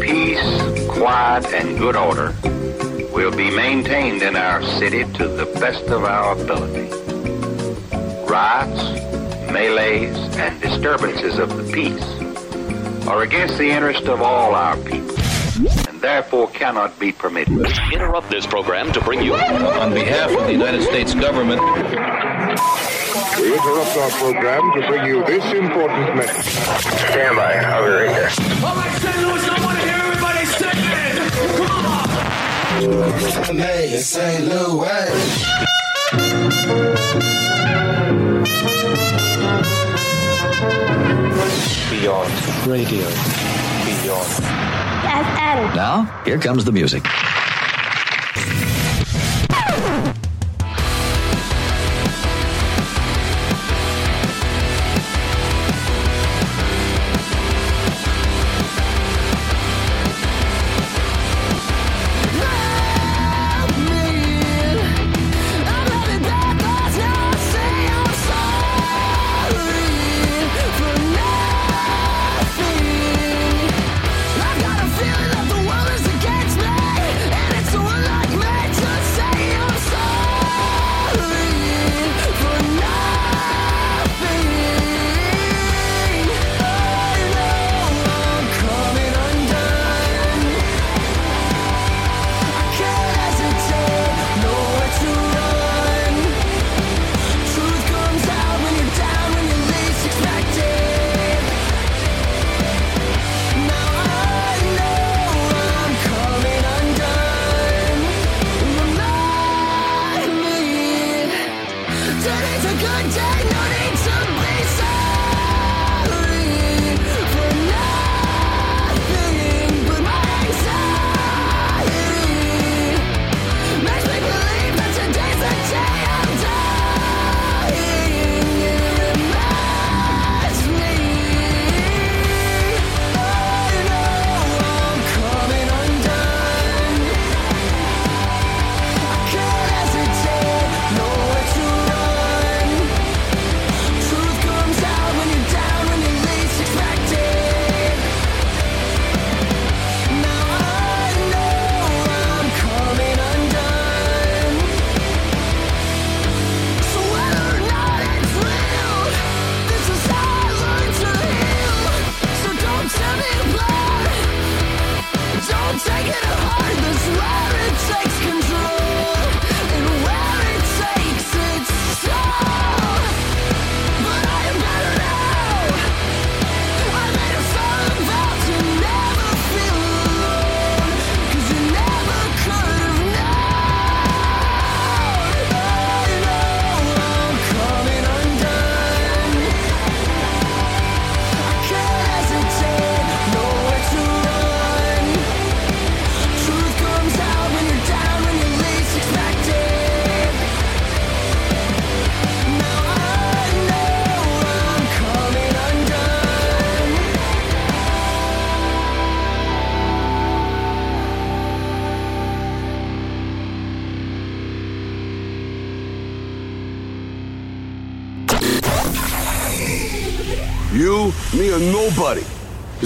Peace, quiet, and good order will be maintained in our city to the best of our ability. Riots, melees, and disturbances of the peace are against the interest of all our people and therefore cannot be permitted. We Interrupt this program to bring you. On behalf of the United States government. We interrupt our program to bring you this important message. Stand by. I'll be right there. Come on. Made in St. Louis. Beyond radio. Beyond. FM. Now, here comes the music.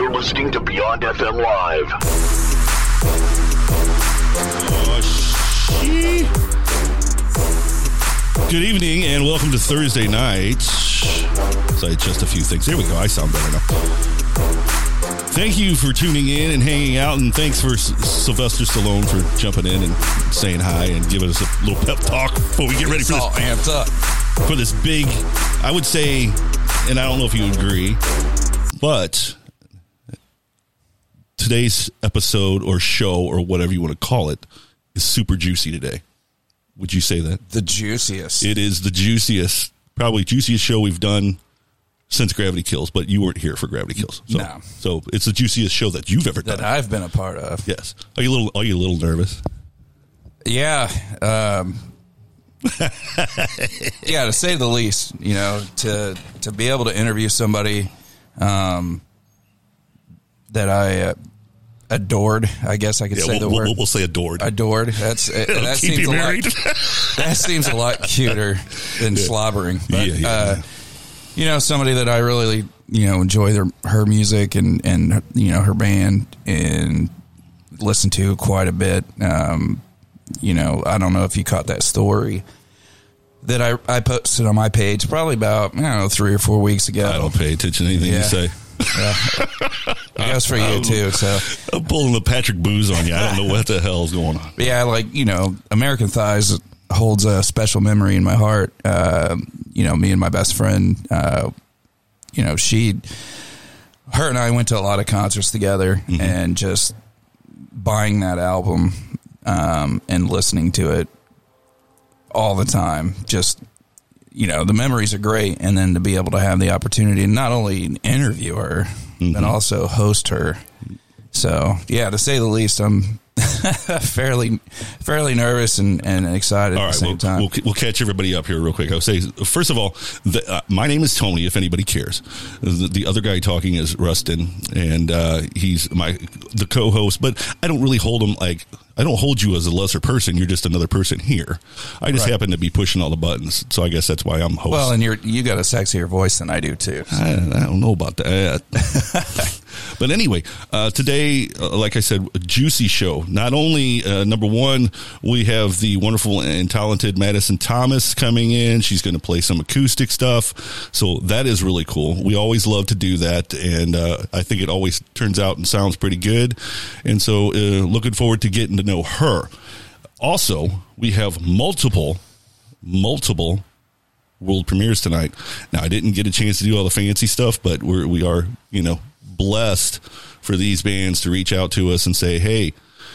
You're listening to Beyond FM Live. Oh, Good evening and welcome to Thursday night. Say just a few things. Here we go. I sound better now. Thank you for tuning in and hanging out, and thanks for S- Sylvester Stallone for jumping in and saying hi and giving us a little pep talk before we get ready for this all amped up. for this big. I would say, and I don't know if you agree, but today's episode or show or whatever you want to call it is super juicy today. Would you say that? The juiciest. It is the juiciest, probably juiciest show we've done since Gravity Kills, but you weren't here for Gravity Kills. So, No. so it's the juiciest show that you've ever done. that. I've been a part of. yes. Are you a little? Are you a little nervous? Yeah. Um, yeah, to say the least, you know, to to be able to interview somebody um, that I uh, adored, I guess I could Yeah, say we'll, the we'll, word we'll, we'll say adored. adored. That's It'll that seems a married. lot. That seems a lot cuter than slobbering. But, Yeah, yeah, uh, yeah. you know, somebody that I really, you know, enjoy their her music and and you know her band and listen to quite a bit. Um, you know, I don't know if you caught that story that I I posted on my page probably about I don't know three or four weeks ago. I don't pay attention to anything Yeah. you say. It goes for you too. So I'm pulling the Patrick Booze on you. I don't know what the hell's going on. But yeah, like you know, American Thighs holds a special memory in my heart. Uh, you know, me and my best friend. Uh, you know, she, her and I went to a lot of concerts together, and just buying that album um, and listening to it all the time. Just you know, the memories are great, and then to be able to have the opportunity to not only interview her but mm-hmm. also host her. So yeah, to say the least, I'm fairly fairly nervous and, and excited All at the same we'll, time. we'll we'll catch everybody up here real quick. I'll say first of all, the, uh, my name is Tony. If anybody cares, the, the other guy talking is Rustin, and uh, he's my the co-host. But I don't really hold him like I don't hold you as a lesser person. You're just another person here. I just Right. happen to be pushing all the buttons, so I guess that's why I'm host. well, and you're you got a sexier voice than I do too. I, I don't know about that. but anyway, uh, today, uh, like I said, a juicy show. Not only, uh, number one, we have the wonderful and talented Madisen Thomas coming in. She's going to play some acoustic stuff. So that is really cool. We always love to do that. And uh, I think it always turns out and sounds pretty good. And so uh, looking forward to getting to know her. Also, we have multiple, multiple world premieres tonight. Now, I didn't get a chance to do all the fancy stuff, but we're, we are, you know, blessed for these bands to reach out to us and say, hey,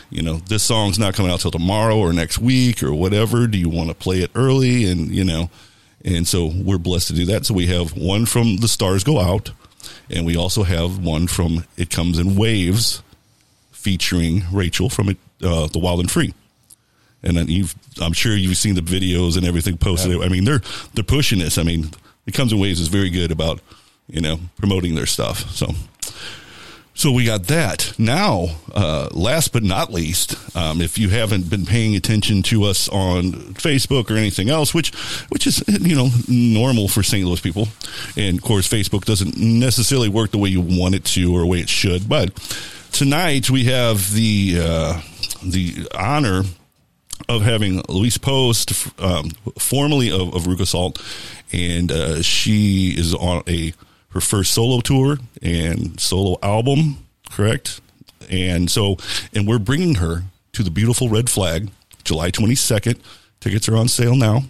you know, this song's not coming out till tomorrow or next week or whatever. Do you want to play it early? And, you know, and so we're blessed to do that. So we have one from The Stars Go Out, and we also have one from It Comes in Waves featuring Rachel from it, uh, The Wild and Free and then you've I'm sure you've seen the videos and everything posted. I mean, they're they're pushing this. I mean, it comes in waves is very good about you know promoting their stuff. So. So we got that. Now, uh, last but not least, um, if you haven't been paying attention to us on Facebook or anything else, which which is you know normal for St. Louis people, and of course Facebook doesn't necessarily work the way you want it to or the way it should. But tonight we have the uh, the honor of having Louise Post, um, formerly of, of Veruca Salt, and uh, she is on a her first solo tour and solo album, correct? And so, and we're bringing her to the beautiful Red Flag, July twenty second. Tickets are on sale now,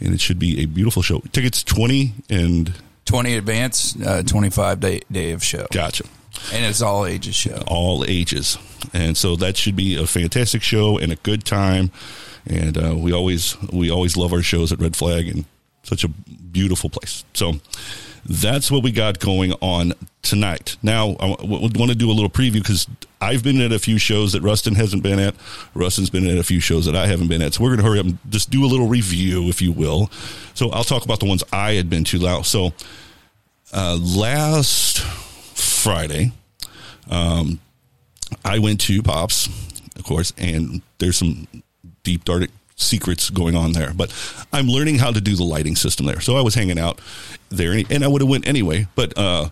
and it should be a beautiful show. Tickets twenty and Twenty advance, uh, twenty five day day of show, gotcha and it's all ages show. all ages. And so that should be a fantastic show and a good time. And uh, we always we always love our shows at Red Flag and such a beautiful place. So that's what we got going on tonight. Now I want to do a little preview because I've been at a few shows that Rustin hasn't been at. Rustin's been at a few shows that I haven't been at. So we're going to hurry up and just do a little review, if you will. So I'll talk about the ones I had been to. So uh, last Friday, um, I went to Pops, of course, and there's some deep dark secrets going on there. But I'm learning how to do the lighting system there. So I was hanging out there, and I would have went anyway. But uh,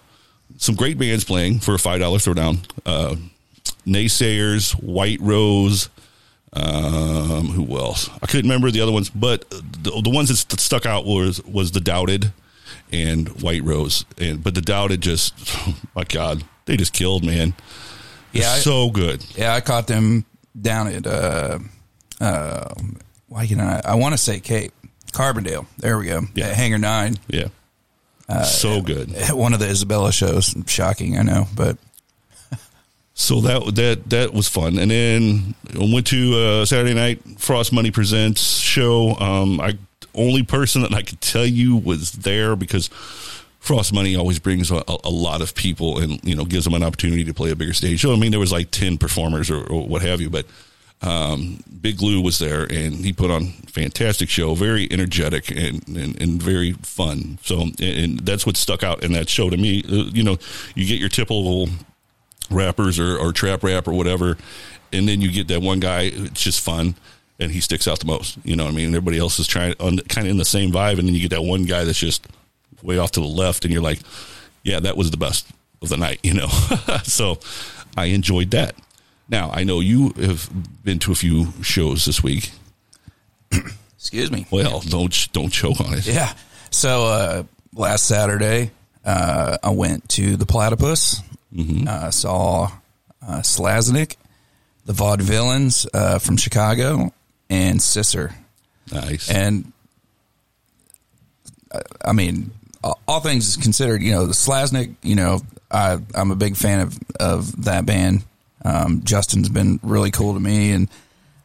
some great bands playing for a five dollar throwdown. Uh, Naysayers, White Rose. Um, who else? I couldn't remember the other ones, but the, the ones that st- stuck out was was the Doubted and White Rose, and but the Doubted just, oh my God, they just killed, man. Yeah, I- so good. Yeah, I caught them down at uh, uh, why can I? I want to say Cape Carbondale. There we go. Yeah. At Hangar Nine. Yeah, Uh, so good. At one of the Isabella shows. Shocking, I know, but So that that that was fun, and then I went to uh, Saturday night Frost Money Presents show. Um, I only person that I could tell you was there because Frost Money always brings a, a lot of people and you know gives them an opportunity to play a bigger stage. So I mean, there was like ten performers or, or what have you, but um, Big Lou was there and he put on fantastic show, very energetic and, and, and very fun. So and, and that's what stuck out in that show to me. Uh, you know, you get your typical rappers or, or trap rap or whatever, and then you get that one guy. It's just fun. And he sticks out the most, you know. what I mean, everybody else is trying on kind of in the same vibe, and then you get that one guy that's just way off to the left, and you're like, yeah, that was the best of the night, you know. so I enjoyed that. Now I know you have been to a few shows this week. Excuse me. Well, don't don't choke on it. Yeah. So uh, last Saturday, uh, I went to the Platypus. Mm-hmm. Uh, saw uh, Slaznik, the Vaudevillains uh, from Chicago, and Sisser. Nice. And uh, I mean, all- all things considered, you know, the Slaznik, you know, I, I'm a big fan of, of that band. Um, Justin's been really cool to me and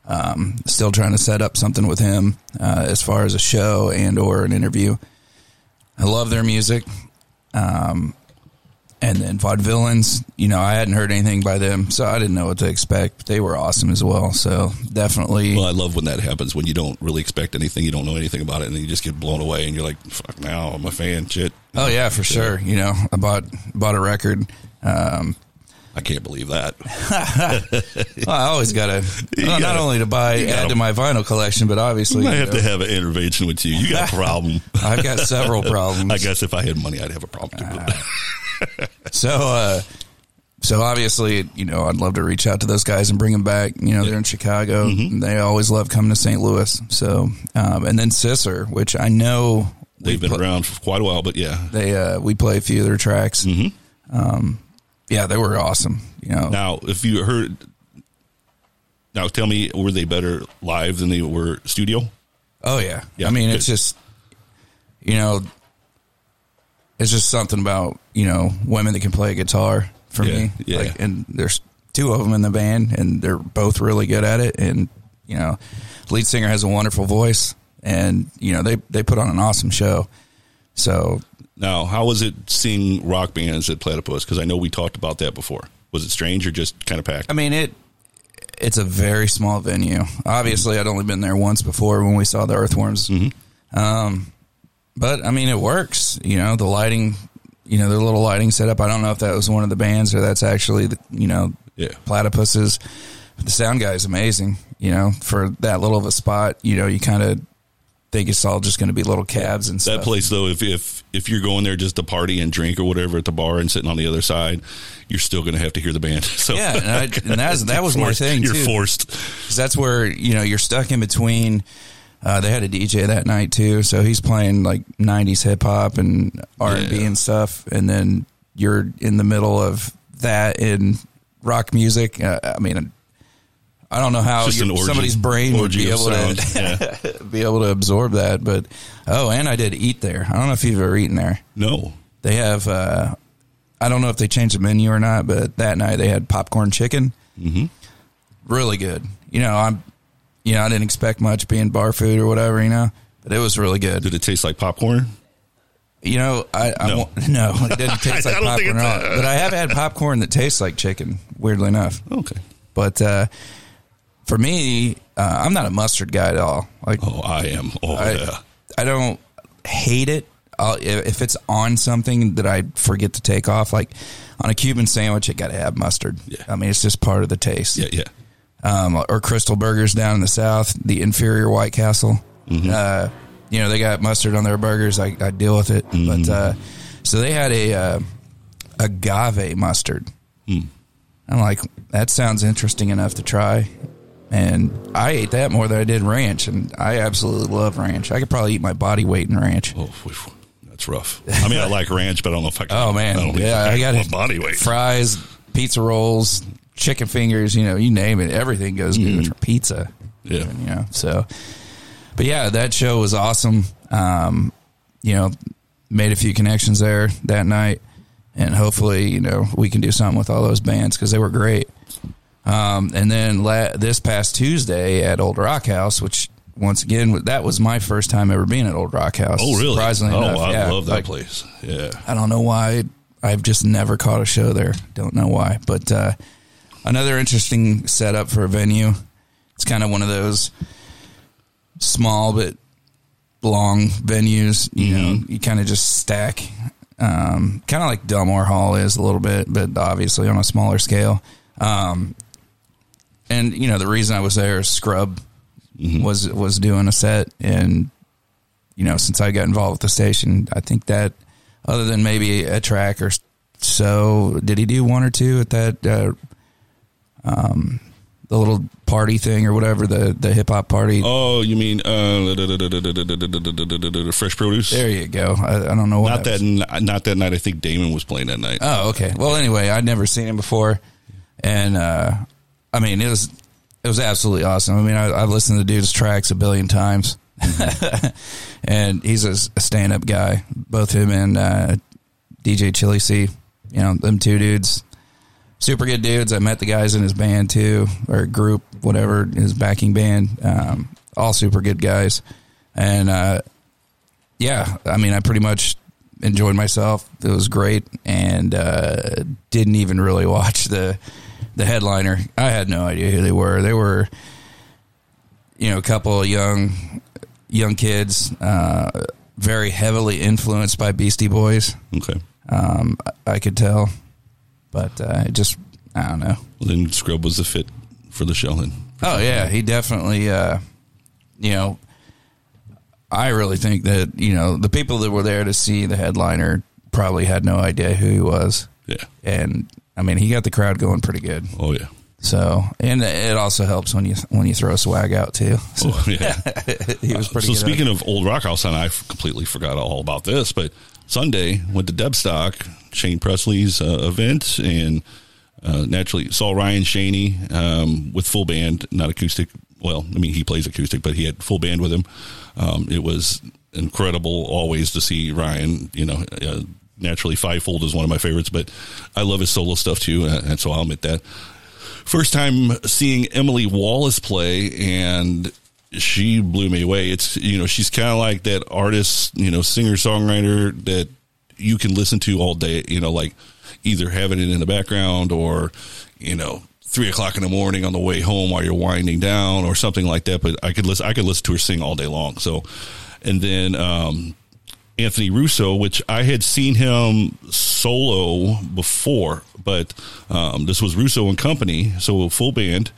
um, still trying to set up something with him uh, as far as a show and or an interview. I love their music. Um, and then Vaudevillains, you know, I hadn't heard anything by them, so I didn't know what to expect. But they were awesome as well. So definitely, Well, I love when that happens when you don't really expect anything, you don't know anything about it, and then you just get blown away, and you're like, "Fuck, now I'm a fan." Shit. Oh yeah, for sure. You know, I bought bought a record. Um, I can't believe that. well, I always got to You not only to buy add to my vinyl collection, but obviously I have know, to have an intervention with you. You got a problem. I've got several problems. I guess if I had money, I'd have a problem too. Ah. So, uh, so obviously, you know, I'd love to reach out to those guys and bring them back. You know, they're in Chicago. Mm-hmm. They always love coming to St. Louis. So, um, and then Sisser, which I know They've been pl- around for quite a while, but yeah. They uh, we play a few of their tracks. Mm-hmm. Um, yeah, they were awesome. You know, Now, if you heard, now tell me, were they better live than they were studio? Oh yeah. Yeah, I mean, it's just you know, it's just something about you know women that can play guitar for Yeah, me. yeah. Like, and there's two of them in the band, and they're both really good at it. And you know, lead singer has a wonderful voice, and you know they they put on an awesome show. So Now, how was it seeing rock bands at Platypus? Because I know we talked about that before. Was it strange or just kind of packed? I mean it. It's a very small venue. Obviously, I'd only been there once before when we saw the Earthworms. Um, but I mean, it works. You know, the lighting. You know, their little lighting setup. I don't know if that was one of the bands or that's actually the, you know Yeah. platypuses. But the sound guy is amazing. You know, for that little of a spot, you know, you kind of think it's all just going to be little cabs and That place, though, if if if you're going there just to party and drink or whatever at the bar and sitting on the other side, you're still going to have to hear the band. So Yeah, and, I, and that's, that was my thing. You're too. forced. 'Cause that's where you know you're stuck in between. Uh, they had a DJ that night too, so he's playing like '90s hip hop and R and B and stuff, and then you're in the middle of that in rock music. Uh, I mean, I don't know how Just your- orgy- somebody's brain would be able to Yeah. be able to absorb that. But oh, and I did eat there. I don't know if you've ever eaten there. No. They have. Uh, I don't know if they changed the menu or not, but that night they had popcorn chicken. Mm-hmm. Really good. You know, I'm. You know, I didn't expect much being bar food or whatever. You know, but it was really good. Did it taste like popcorn? You know, I, I No. no, it didn't taste like popcorn at all. But I have had popcorn that tastes like chicken. Weirdly enough, Okay. but uh, for me, uh, I'm not a mustard guy at all. Like, Oh, I am. Oh, I, yeah. I don't hate it. I'll, if it's on something that I forget to take off, like on a Cuban sandwich, it got to have mustard. Yeah. I mean, it's just part of the taste. Yeah, yeah. Um, or Krystal Burgers down in the south, the inferior White Castle. Mm-hmm. Uh, you know, they got mustard on their burgers. I, I deal with it, Mm-hmm. but uh, so they had a uh, agave mustard. Hmm. I'm like, that sounds interesting enough to try. And I ate that more than I did ranch, and I absolutely love ranch. I could probably eat my body weight in ranch. Oh, that's rough. I mean, I like ranch, but I don't know if I can. Oh man, don't yeah, I got my it. body weight. Fries, pizza rolls, chicken fingers. You know, you name it. Everything goes good for pizza. Yeah. you know. So, but yeah, that show was awesome. Um, you know, made a few connections there that night, and hopefully, you know, we can do something with all those bands because they were great. Um, and then la- this past Tuesday at Old Rock House, which once again, that was my first time ever being at Old Rock House. Oh, really? Surprisingly oh, enough, I yeah. love that Like, place. Yeah. I don't know why. I've just never caught a show there. Don't know why. But uh, another interesting setup for a venue. It's kind of one of those small but long venues. You know, you kind of just stack. Um, kind of like Delmar Hall is a little bit, but obviously on a smaller scale. Um, and you know, the reason I was there is Scrub was was doing a set, and you know, since I got involved with the station, I think that other than maybe a track or so, did he do one or two at that uh, um the little party thing or whatever the the hip hop party? Oh, you mean uh, fresh produce? There you go. I, I don't know what Not that, n- not that night. I think Damon was playing that night. Oh, okay. Well, anyway, I'd never seen him before, and uh, I mean, it was it was absolutely awesome. I mean, I, I've listened to dude's tracks a billion times, and he's a, a stand up guy. Both him and uh, DJ Chili C, you know, them two dudes, super good dudes. I met the guys in his band too, or group, whatever his backing band. Um, all super good guys, and uh, yeah, I mean, I pretty much enjoyed myself. It was great, and uh, didn't even really watch the the headliner. I had no idea who they were. They were, you know, a couple of young young kids, uh, very heavily influenced by Beastie Boys. Okay. Um, I could tell, but uh, it just I don't know. Well, then Scrub was the fit for the show. Then. Oh yeah, he definitely. Uh, you know, I really think that you know the people that were there to see the headliner probably had no idea who he was. Yeah. and I mean he got the crowd going pretty good. Oh yeah. So, and it also helps when you when you throw swag out too. So, Oh, yeah. he was pretty. so good speaking of Old Rock House, and I completely forgot all about this, but Sunday went to Debstock, Shane Presley's uh, event, and uh, naturally saw Ryan Shaney um, with full band, not acoustic. Well, I mean he plays acoustic, but he had full band with him. Um, it was incredible always to see Ryan. You know. Naturally, Fivefold is one of my favorites, but I love his solo stuff too, and so I'll admit that first time seeing Emily Wallace play and she blew me away. It's you know, she's kind of like that artist, you know, singer songwriter that you can listen to all day, you know, like either having it in the background or, you know, three o'clock in the morning on the way home while you're winding down or something like that. But I could listen I could listen to her sing all day long. So and then um Anthony Russo, which I had seen him solo before, but um, this was Russo and Company, so a full band,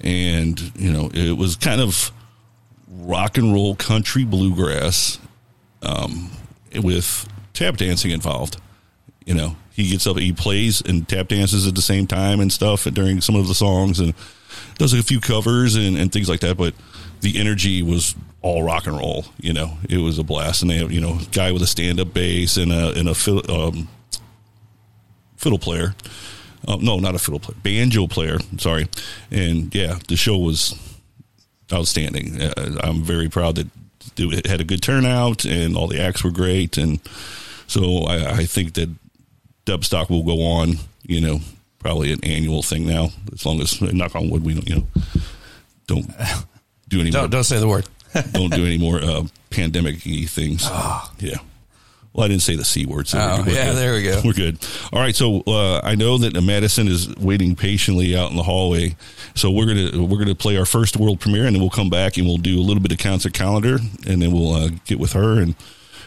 and you know it was kind of rock and roll country bluegrass um, with tap dancing involved. You know, he gets up, he plays and tap dances at the same time and stuff during some of the songs, and does a few covers and, and things like that. But the energy was all rock and roll. You know, it was a blast, and they have you know guy with a stand up bass and a and a fiddle, um, fiddle player. Uh, no, not a fiddle player, banjo player. Sorry, and yeah, the show was outstanding. Uh, I'm very proud that it had a good turnout and all the acts were great, and so I, I think that Dubstock will go on. You know, probably an annual thing now, as long as knock on wood, we don't you know don't do any more don't don't say the word. don't do any more uh, pandemic things. Yeah. Well, I didn't say the c word. So Oh, we're yeah, good. there we go. We're good. All right. So uh, I know that Madisen is waiting patiently out in the hallway. So we're gonna we're gonna play our first world premiere, and then we'll come back and we'll do a little bit of concert calendar, and then we'll uh, get with her and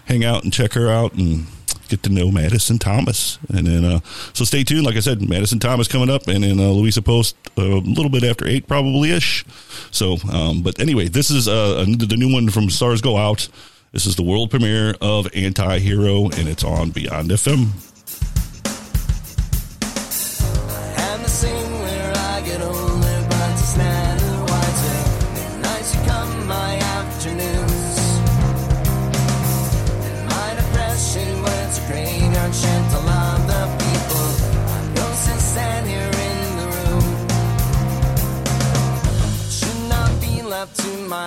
hang out and check her out and get to know Madisen Thomas. And then uh, so stay tuned. Like I said, Madisen Thomas coming up, and then uh, Louise Post uh, a little bit after eight, probably ish. So, um, but anyway, this is uh, the new one from Stars Go Out. This is the world premiere of Anti Hero, and it's on Beyond FM.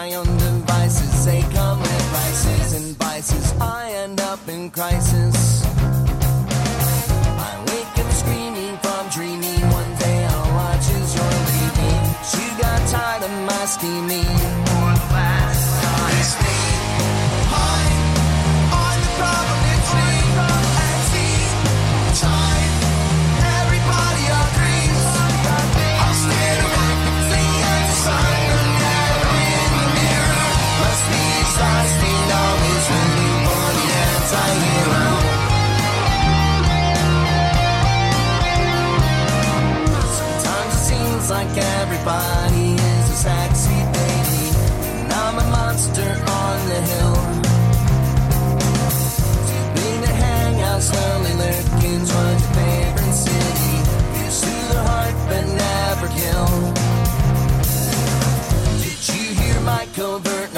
My own devices. They come with prices and vices. I end up in crisis.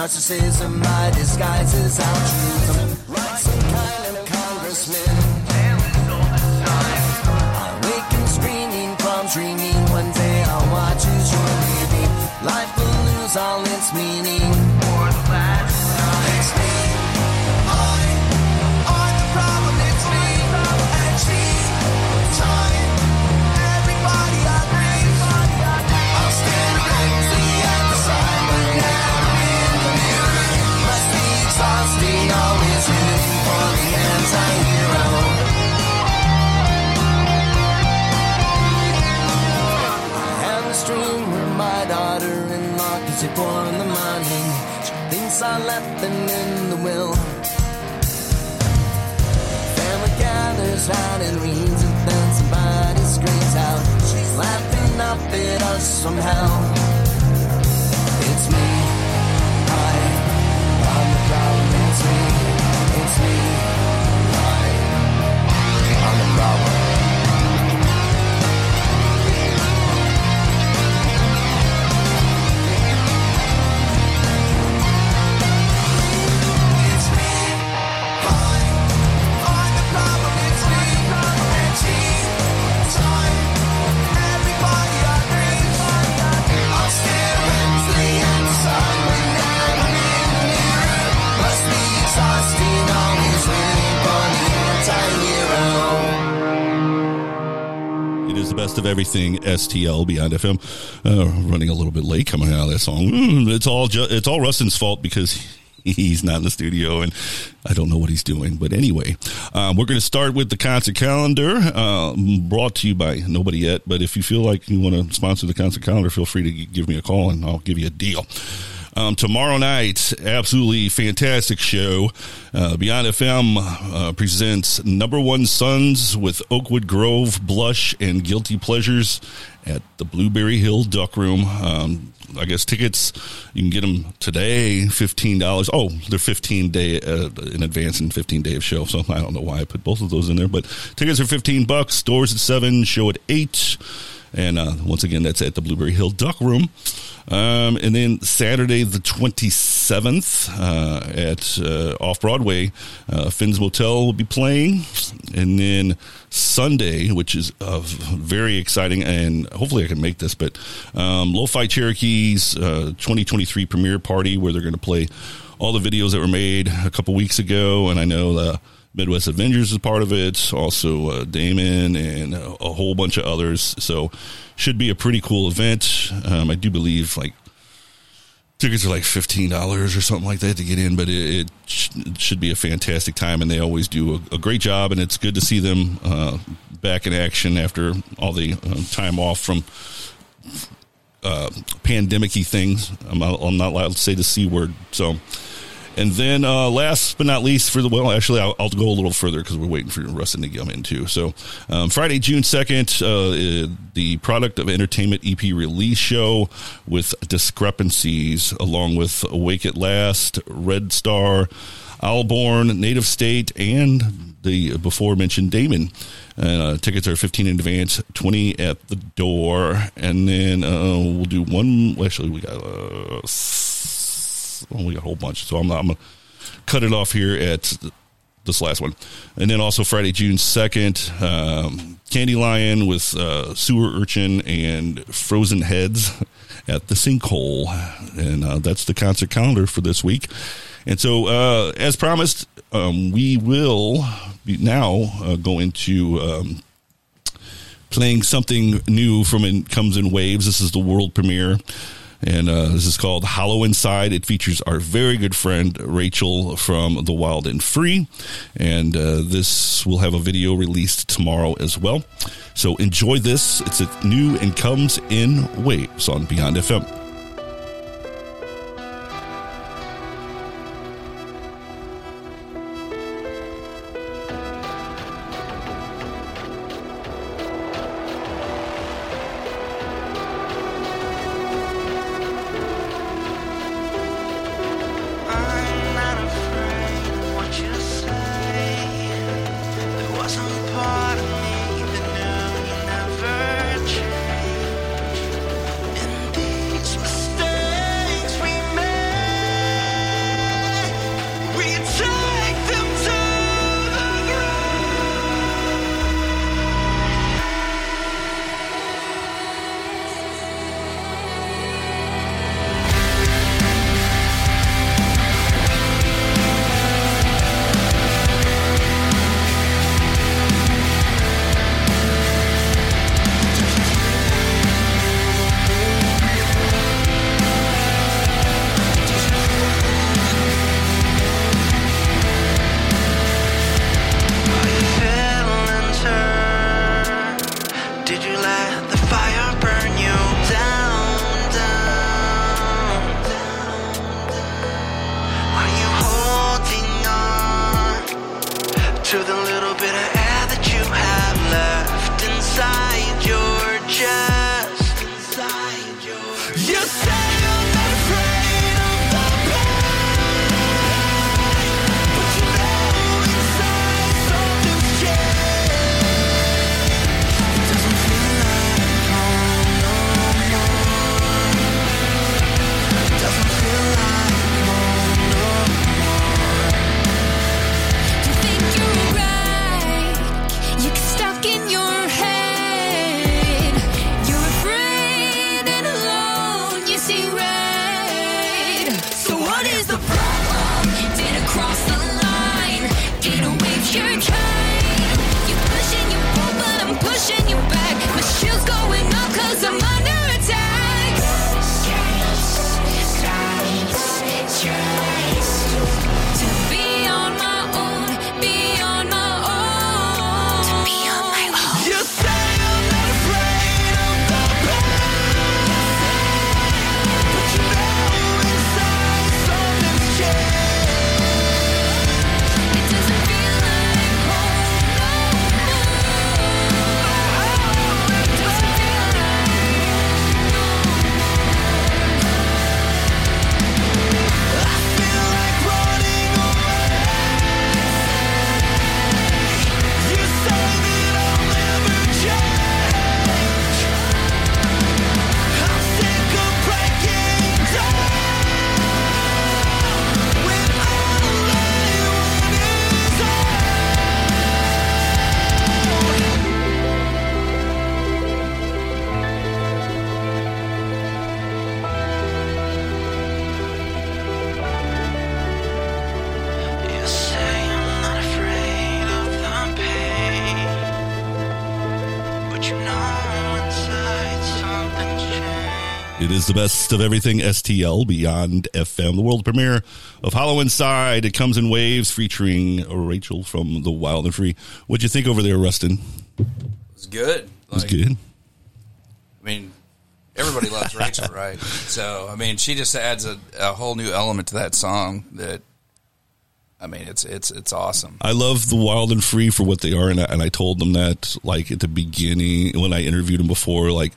Narcissism? My disguise is altruism. Like some kind of congressman. I awaken screaming from dreaming. One day I'll watch as you're leaving. Life will lose all its meaning. I left in the will. Family gathers round and reads and then somebody screams out. She's laughing up at us somehow. Best of everything. STL Beyond FM. Uh, running a little bit late coming out of that song. Mm, it's all ju- it's all Rustin's fault because he's not in the studio and I don't know what he's doing. But anyway, um, we're going to start with the concert calendar uh, brought to you by Nobody Yet. But if you feel like you want to sponsor the concert calendar, feel free to give me a call and I'll give you a deal. Um, tomorrow night, absolutely fantastic show. Uh, Beyond FM uh, presents Number One Sons with Oakwood Grove, Blush, and Guilty Pleasures at the Blueberry Hill Duck Room. Um, I guess tickets you can get them today, fifteen dollars. Oh, they're fifteen day uh, in advance and fifteen day of show. So I don't know why I put both of those in there, but tickets are fifteen bucks. Doors at seven, show at eight. And uh, once again, that's at the Blueberry Hill Duck Room. Um, and then Saturday, the 27th, uh, at uh, Off Broadway, uh, Finn's Motel will be playing. And then Sunday, which is very exciting, and hopefully I can make this, but um, Lo-Fi Cherokee's uh, 2023 premiere party where they're going to play all the videos that were made a couple weeks ago. And I know the Midwest Avengers is part of it, also uh, Damon and a, a whole bunch of others. So should be a pretty cool event. Um, I do believe like tickets are like fifteen dollars or something like that to get in, but it, it, sh- it should be a fantastic time, and they always do a, a great job. And it's good to see them uh, back in action after all the uh, time off from uh, pandemicy things. I'm not, I'm not allowed to say the c word, so. And then, uh, last but not least, for the well, actually, I'll, I'll go a little further because we're waiting for Rustin to come in too. So, um, Friday, June second, uh, uh, the product of entertainment EP release show with discrepancies, along with Awake at Last, Red Star, Owlborn, Native State, and the before mentioned Damon. Uh, tickets are 15 in advance, 20 at the door, and then uh, we'll do one. Actually, we got. Uh, well, we got a whole bunch, so I'm, I'm gonna cut it off here at this last one, and then also Friday, June second, um, Candy Lion with uh, Sewer Urchin and Frozen Heads at the Sinkhole, and uh, that's the concert calendar for this week. And so, uh, as promised, um, we will now uh, go into. Um, playing something new from in, comes in waves. This is the world premiere and uh, this is called Hollow Inside. It features our very good friend Rachel from The Wild and Free, and uh, this will have a video released tomorrow as well. So enjoy this. It's new and comes in waves on Beyond FM. The best of everything STL Beyond FM, the world premiere of Hollow Inside. It comes in waves featuring Rachel from The Wild and Free. What'd you think over there, Rustin? It's good. It was good. I mean, everybody loves Rachel, right? So, I mean, she just adds a, a whole new element to that song that, I mean, it's it's it's awesome. I love the Wild and Free for what they are, and I, and I told them that like at the beginning when I interviewed them before, like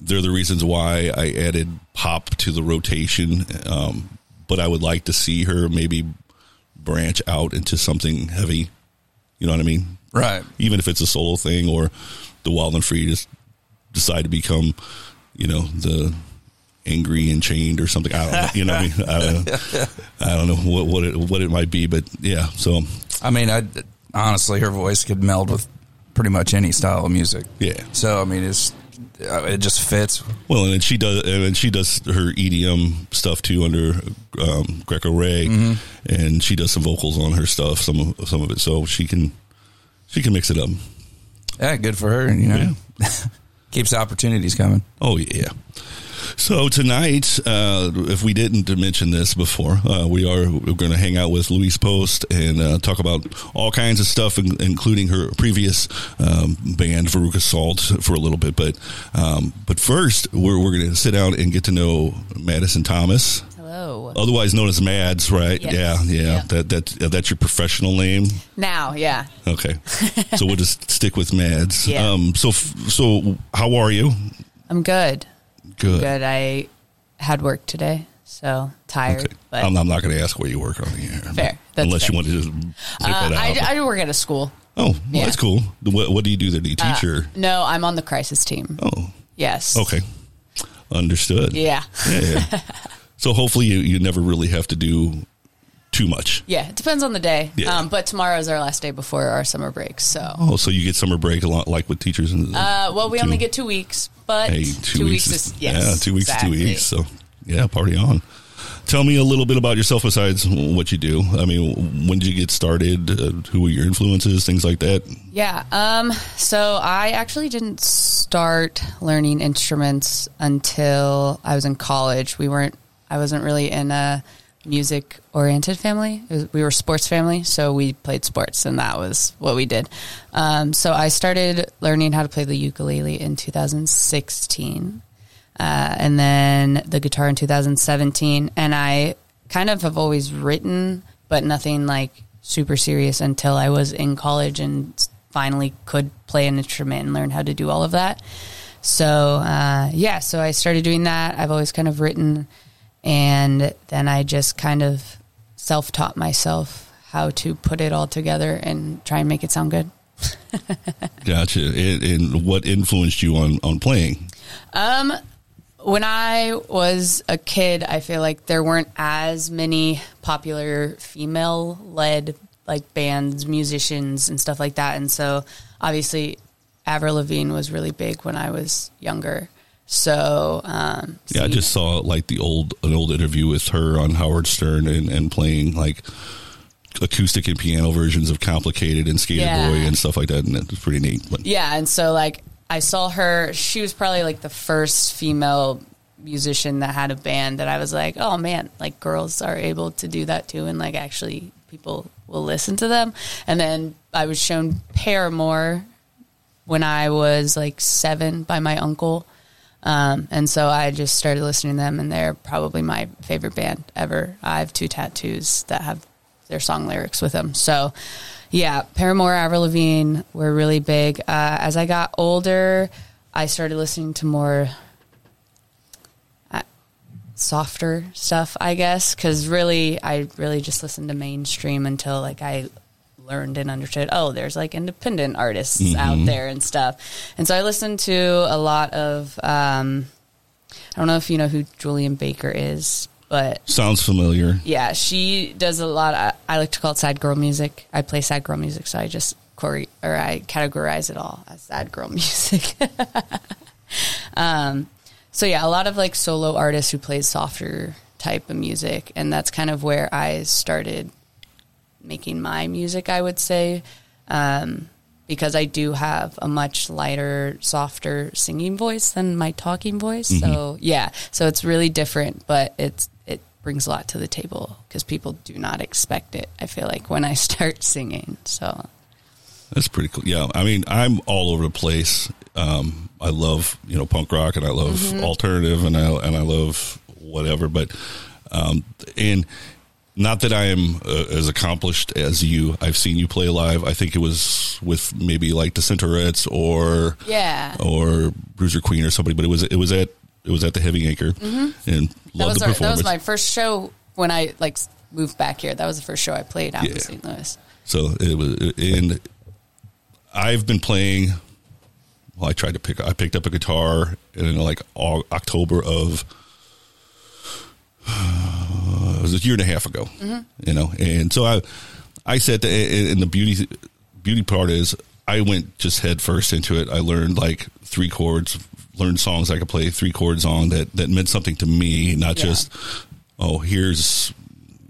they're the reasons why I added pop to the rotation. Um, but I would like to see her maybe branch out into something heavy. You know what I mean? Right. Even if it's a solo thing or the Wild and Free just decide to become, you know, the angry and chained or something. I don't know. You know what I mean? I don't know. I don't know what, what it what it might be, but yeah. So I mean, I honestly, her voice could meld with pretty much any style of music. Yeah. So, I mean, it's it just fits. Well, and she does, and she does her EDM stuff too under um, Greco Ray, Mhm. and she does some vocals on her stuff, some of some of it, so she can she can mix it up. Yeah, good for her. You know, keeps opportunities coming. Oh yeah. So tonight, uh, if we didn't mention this before, uh, we are going to hang out with Louise Post and uh, talk about all kinds of stuff, in, including her previous um, band Veruca Salt for a little bit. But um, but first, we're we're going to sit down and get to know Madisen Thomas. Hello. Otherwise known as Mads, right? Yes. Yeah, yeah. Yeah. That that uh, that's your professional name. Now, yeah. Okay, so we'll just stick with Mads. Yeah. Um, so f- so how are you? I'm good. Good. Good. I had work today, so tired. But I'm, I'm not going to ask where you work on the air. Fair. That's Unless fair. you want to just uh. I, I work at a school. oh, well, yeah. that's cool. What, what do you do there? Do you teach Uh, or? No, I'm on the crisis team. Oh, Yes. okay. Understood. Yeah. Yeah, yeah. so hopefully you, you never really have to do too much. Yeah, it depends on the day. Yeah. Um, but tomorrow's our last day before our summer break. So, Oh, so you get summer break a lot like with teachers and uh, well, we two- only get two weeks, but Hey, two, weeks, is, yes, yeah, two weeks exactly. two weeks. So yeah, party on. Tell me a little bit about yourself besides what you do. I mean, when did you get started? Uh, who were your influences? Things like that. Yeah. Um, so I actually didn't start learning instruments until I was in college. We weren't, I wasn't really in a music oriented family. Was, we were sports family. So we played sports and that was what we did. Um, so I started learning how to play the ukulele in 2016. Uh, and then the guitar in 2017. And I kind of have always written, but nothing like super serious until I was in college and finally could play an instrument and learn how to do all of that. So uh, yeah, so I started doing that. I've always kind of written, and then I just kind of self taught myself how to put it all together and try and make it sound good. Gotcha. And, and what influenced you on on playing? Um, when I was a kid, I feel like there weren't as many popular female led like bands, musicians, and stuff like that. And so obviously, Avril Lavigne was really big when I was younger. So um, Yeah, I just saw like the old an old interview with her on Howard Stern and, and playing like acoustic and piano versions of Complicated and Skater Yeah. Boy and stuff like that, and it was pretty neat. But Yeah, and so like I saw her. She was probably like the first female musician that had a band that I was like, oh man, like girls are able to do that too, and like actually people will listen to them. And then I was shown Paramore when I was like seven by my uncle. Um, and so I just started listening to them, and they're probably my favorite band ever. I have two tattoos that have their song lyrics with them. So, yeah, Paramore, Avril Lavigne were really big. Uh, as I got older, I started listening to more uh, softer stuff, I guess, because really, I really just listened to mainstream until like I learned and understood. Oh, there's like independent artists out Mhm. there and stuff. And so I listened to a lot of. Um, I don't know if you know who Julien Baker is, but sounds familiar. yeah, she does a lot. Of, I like to call it sad girl music. I play sad girl music, so I just chore- or I categorize it all as sad girl music. um, so yeah, a lot of like solo artists who play softer type of music, and that's kind of where I started making my music. I would say. Um, because I do have a much lighter, softer singing voice than my talking voice. So Mhm. yeah, so it's really different, but it's it brings a lot to the table because people do not expect it. I feel like when I start singing, so That's pretty cool. Yeah, I mean, I'm all over the place. Um, I love you know punk rock, and I love Mhm. alternative, and I and I love whatever. But um, and not that I am uh, as accomplished as you. I've seen you play live. I think it was with maybe like the Centaurettes or Yeah. or Bruiser Queen or somebody. But it was it was at it was at the Heavy Anchor, Mhm. and that loved was the our, that was my first show when I like moved back here. That was the first show I played out Yeah. in St. Louis. So it was, and I've been playing. Well, I tried to pick. I picked up a guitar in like October of. it was a year and a half ago, Mhm. you know, and so I, I said, that, and the beauty, beauty part is, I went just head first into it. I learned like three chords, learned songs I could play three chords on that that meant something to me, not Yeah. just, oh, here's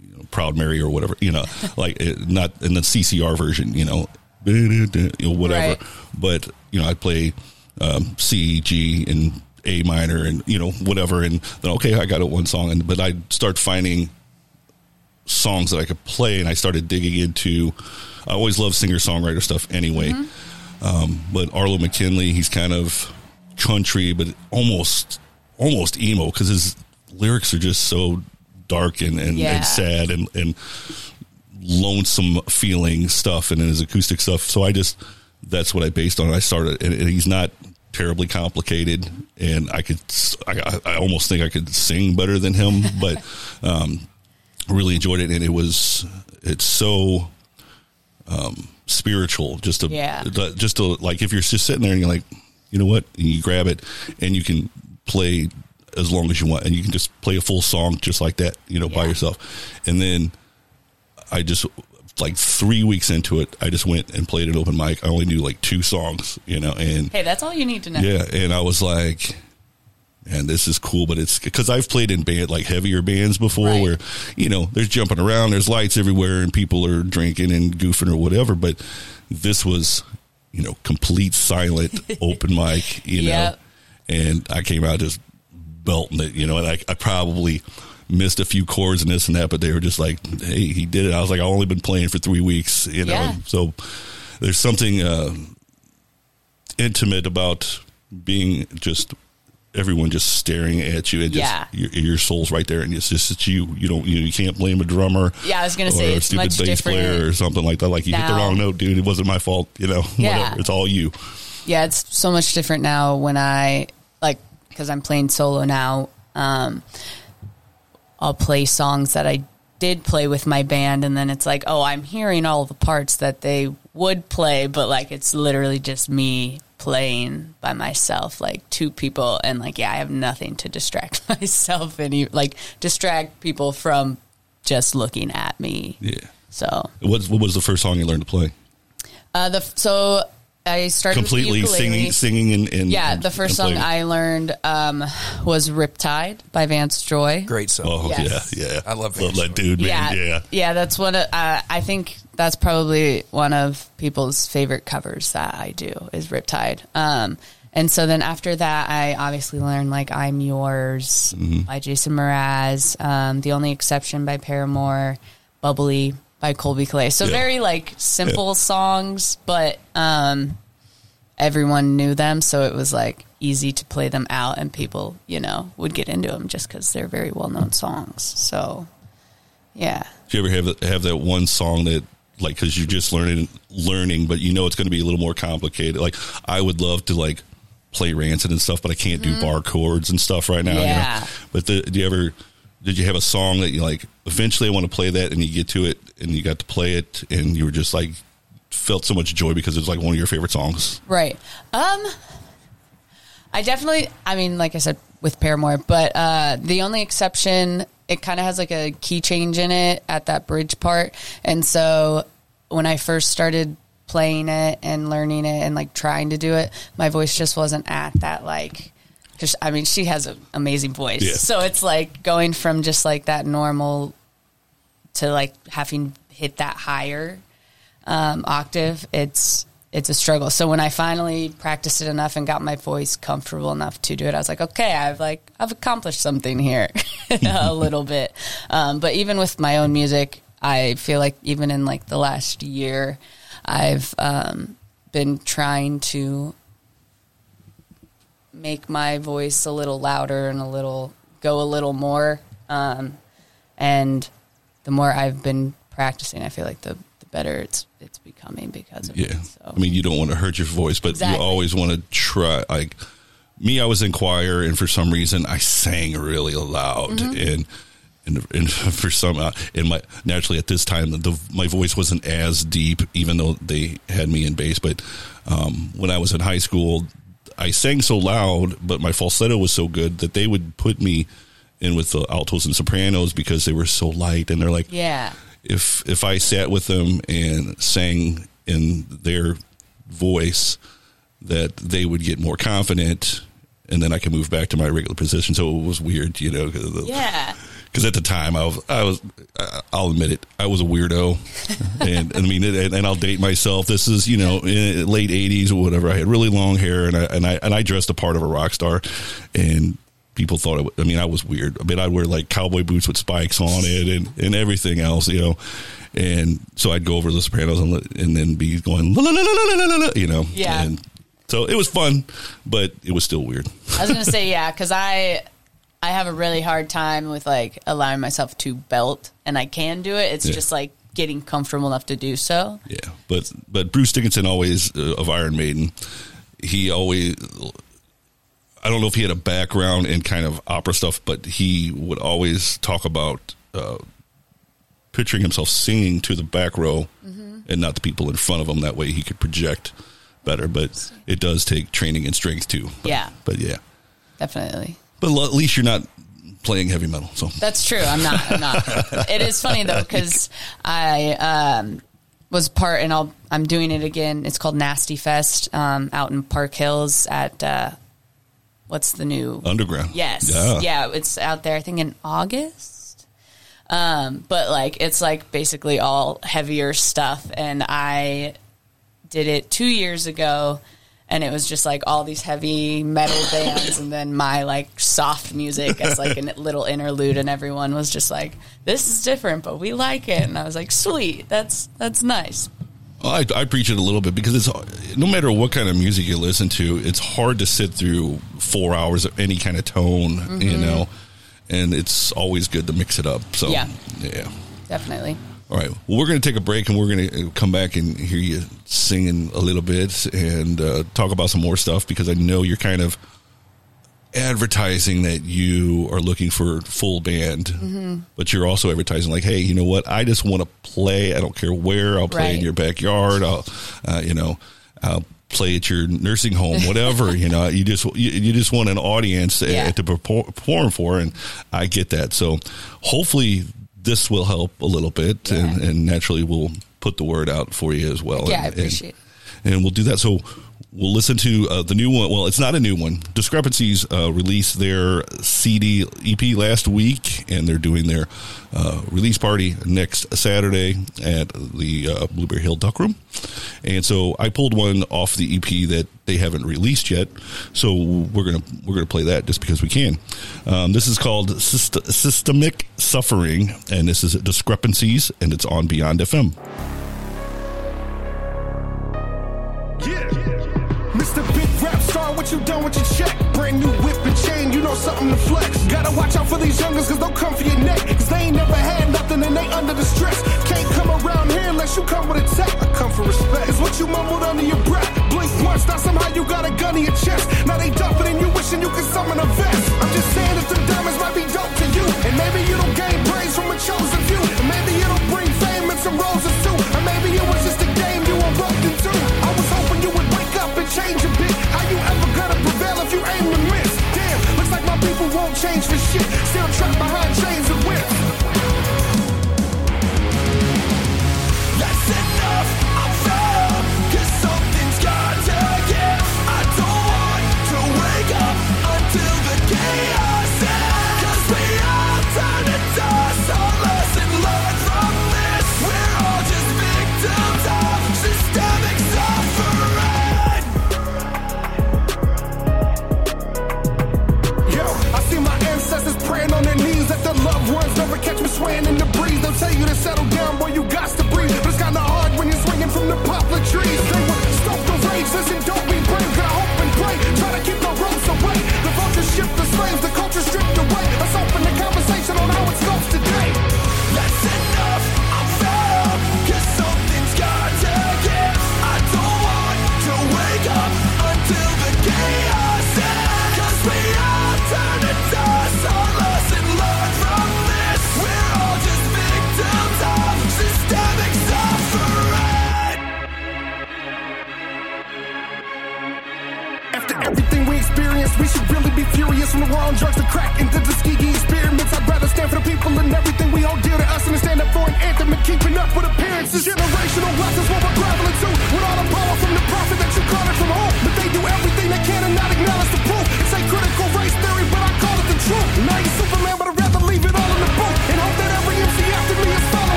you know, Proud Mary or whatever, you know, like it, not in the CCR version, you know, you know, whatever. Right. But you know, I play um, C, G, and A minor, and you know, whatever, and then okay, I got it one song, and but I start finding songs that I could play, and I started digging into. I always love singer songwriter stuff anyway, um, but Arlo McKinley, he's kind of country, but almost almost emo because his lyrics are just so dark and and, Yeah. and sad and and lonesome feeling stuff, and then his acoustic stuff. So I just that's what I based on. I started, and, and he's not terribly complicated, and I could I, I almost think I could sing better than him, but um, really enjoyed it, and it was it's so um, spiritual. Just to Yeah. just to like if you're just sitting there and you're like, you know what, and you grab it and you can play as long as you want, and you can just play a full song just like that, you know, by yourself, and then I just like three weeks into it, I just went and played an open mic. I only knew like two songs, you know, and Hey, that's all you need to know. yeah, and I was like, and this is cool, but it's because I've played in band like heavier bands before, Right. where you know there's jumping around, there's lights everywhere, and people are drinking and goofing or whatever. But this was, you know, complete silent open mic, you know, Yep. and I came out just belting it, you know, and I, I probably missed a few chords and this and that, but they were just like, hey, he did it. I was like, I've only been playing for three weeks, you know, Yeah. so there's something. Uh, intimate about being just everyone just staring at you and just Yeah. your, your soul's right there and it's just it's you you don't you, you can't blame a drummer Yeah, I was gonna say a stupid bass player or something like that like you hit the wrong note dude it wasn't my fault you know Yeah. whatever it's all you yeah, it's so much different now when I like because I'm playing solo now. Um, I'll play songs that I did play with my band, and then it's like, oh, I'm hearing all the parts that they would play, but like it's literally just me playing by myself, like two people, and like yeah, I have nothing to distract myself any like distract people from just looking at me. Yeah. So What, what was the first song you learned to play? uh, the so I started Completely singing, singing, and, and Yeah, the first song. I learned um, was "Riptide" by Vance Joy. Great song. Oh Yes. yeah, yeah. I love love Vance that dude, man. Yeah, yeah, that's one. Of, uh, I think that's probably one of people's favorite covers that I do is "Riptide." Um, and so then after that, I obviously learned like "I'm Yours" Mm-hmm. by Jason Mraz, um, "The Only Exception" by Paramore, "Bubbly" by Colbie Caillat. So Yeah. very like simple songs, but um, everyone knew them, so it was like easy to play them out, and people, you know, would get into them just because they're very well known songs. So, yeah, Do you ever have that- have that one song that like because you're just learning learning, but you know it's going to be a little more complicated? Like I would love to like play Rancid and stuff, but I can't do bar chords and stuff right now. you know? Mm-hmm. Yeah. But the, do you ever did you have a song that you like? Eventually, I want to play that, and you get to it, and you got to play it, and you were just like felt so much joy because it was like one of your favorite songs. right. Um, I definitely, I mean, like I said with Paramore, but uh, the only exception, it kind of has like a key change in it at that bridge part, and so when I first started playing it and learning it and like trying to do it, my voice just wasn't at that like. Cause, I mean, she has an amazing voice, Yeah. so it's like going from just like that normal to like having hit that higher um, octave. It's it's a struggle. So when I finally practiced it enough and got my voice comfortable enough to do it, I was like, okay, I've like I've accomplished something here a little bit. Um, but even with my own music, I feel like even in like the last year, I've um, been trying to make my voice a little louder and a little go a little more. Um, and the more I've been practicing, I feel like the, the better it's it's becoming because of Yeah. it. So. I mean, you don't want to hurt your voice, but Exactly. you always want to try. Like me, I was in choir, and for some reason, I sang really loud, Mm-hmm. and and and for some, uh, and my naturally at this time, the my voice wasn't as deep, even though they had me in bass. But um, when I was in high school, I sang so loud, but my falsetto was so good that they would put me in with the altos and sopranos because they were so light, and they're like, yeah. if if I sat with them and sang in their voice, that they would get more confident, and then I could move back to my regular position. So it was weird, you know. Cause the- Yeah. because at the time I was, I was, I'll admit it, I was a weirdo, and I mean, and, and I'll date myself. This is, you know, in late '80s or whatever. I had really long hair, and I and I and I dressed a part of a rock star, and people thought it, I mean, I was weird. I mean, I'd wear like cowboy boots with spikes on it and, and everything else, you know. And so I'd go over the Sopranos and, and then be going, la, la, la, la, la, la, la, you know. Yeah. And so it was fun, but it was still weird. I was going to say, yeah, because I. I have a really hard time with like allowing myself to belt, and I can do it. It's yeah. just like getting comfortable enough to do so. Yeah, but but Bruce Dickinson always uh, of Iron Maiden, he always I don't know if he had a background in kind of opera stuff, but he would always talk about uh, picturing himself singing to the back row and not the people in front of him. That way he could project better. But it does take training and strength too. But, Yeah. But yeah. Definitely. But at least you're not playing heavy metal. So That's true. I'm not. I'm not. it is funny though because I um, was part, and I'll, I'm doing it again. It's called Nasty Fest um, out in Park Hills at uh, what's the new underground. Yes. Yeah. Yeah. it's out there, I think in August. Um, but like it's like basically all heavier stuff and I did it 2 years ago and it was just like all these heavy metal bands and then my like soft music as like a little interlude and everyone was just like this is different but we like it and I was like sweet that's that's nice. Oh, I, I preach it a little bit because it's no matter what kind of music you listen to, it's hard to sit through four hours of any kind of tone, mm-hmm. you know, and it's always good to mix it up. So yeah, yeah, definitely. All right, well, we're going to take a break and we're going to uh, come back and hear you singing a little bit and uh, talk about some more stuff because I know you're kind of advertising that you are looking for full band, mm-hmm. but you're also advertising like, hey, you know what? I just want to play. I don't care where. I'll play right. in your backyard. I'll, uh, you know, I'll play at your nursing home, whatever. you know, you just you, you just want an audience uh, yeah. to perform for, and I get that. So hopefully this will help a little bit, yeah. and, and naturally we'll put the word out for you as well. Yeah, and, I appreciate. And, and we'll do that. So we'll listen to uh, the new one. Well, it's not a new one. Discrepancies uh, released their CD EP last week, and they're doing their uh, release party next Saturday at the uh, Blueberry Hill Duck Room. And so I pulled one off the EP that they haven't released yet, so we're gonna we're gonna play that just because we can. Um, this is called Syst- Systemic Suffering, and this is Discrepancies, and it's on Beyond FM. Yeah. something to flex. Gotta watch out for these youngins, cause they'll come for your neck. Cause they ain't never had nothing and they under the stress. Can't come around here unless you come with a tech. I come for respect. It's what you mumbled under your breath. Blink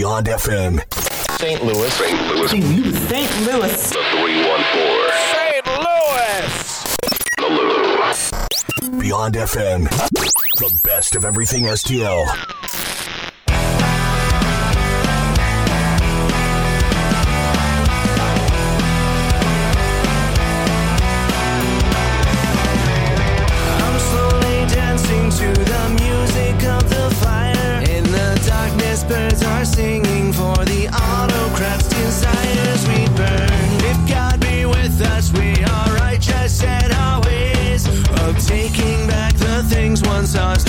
Beyond FM. St. Louis. St. Louis. St. Louis. St. Louis. The 314. St. Louis. The Lou. Beyond FM. The best of everything STL. Kansas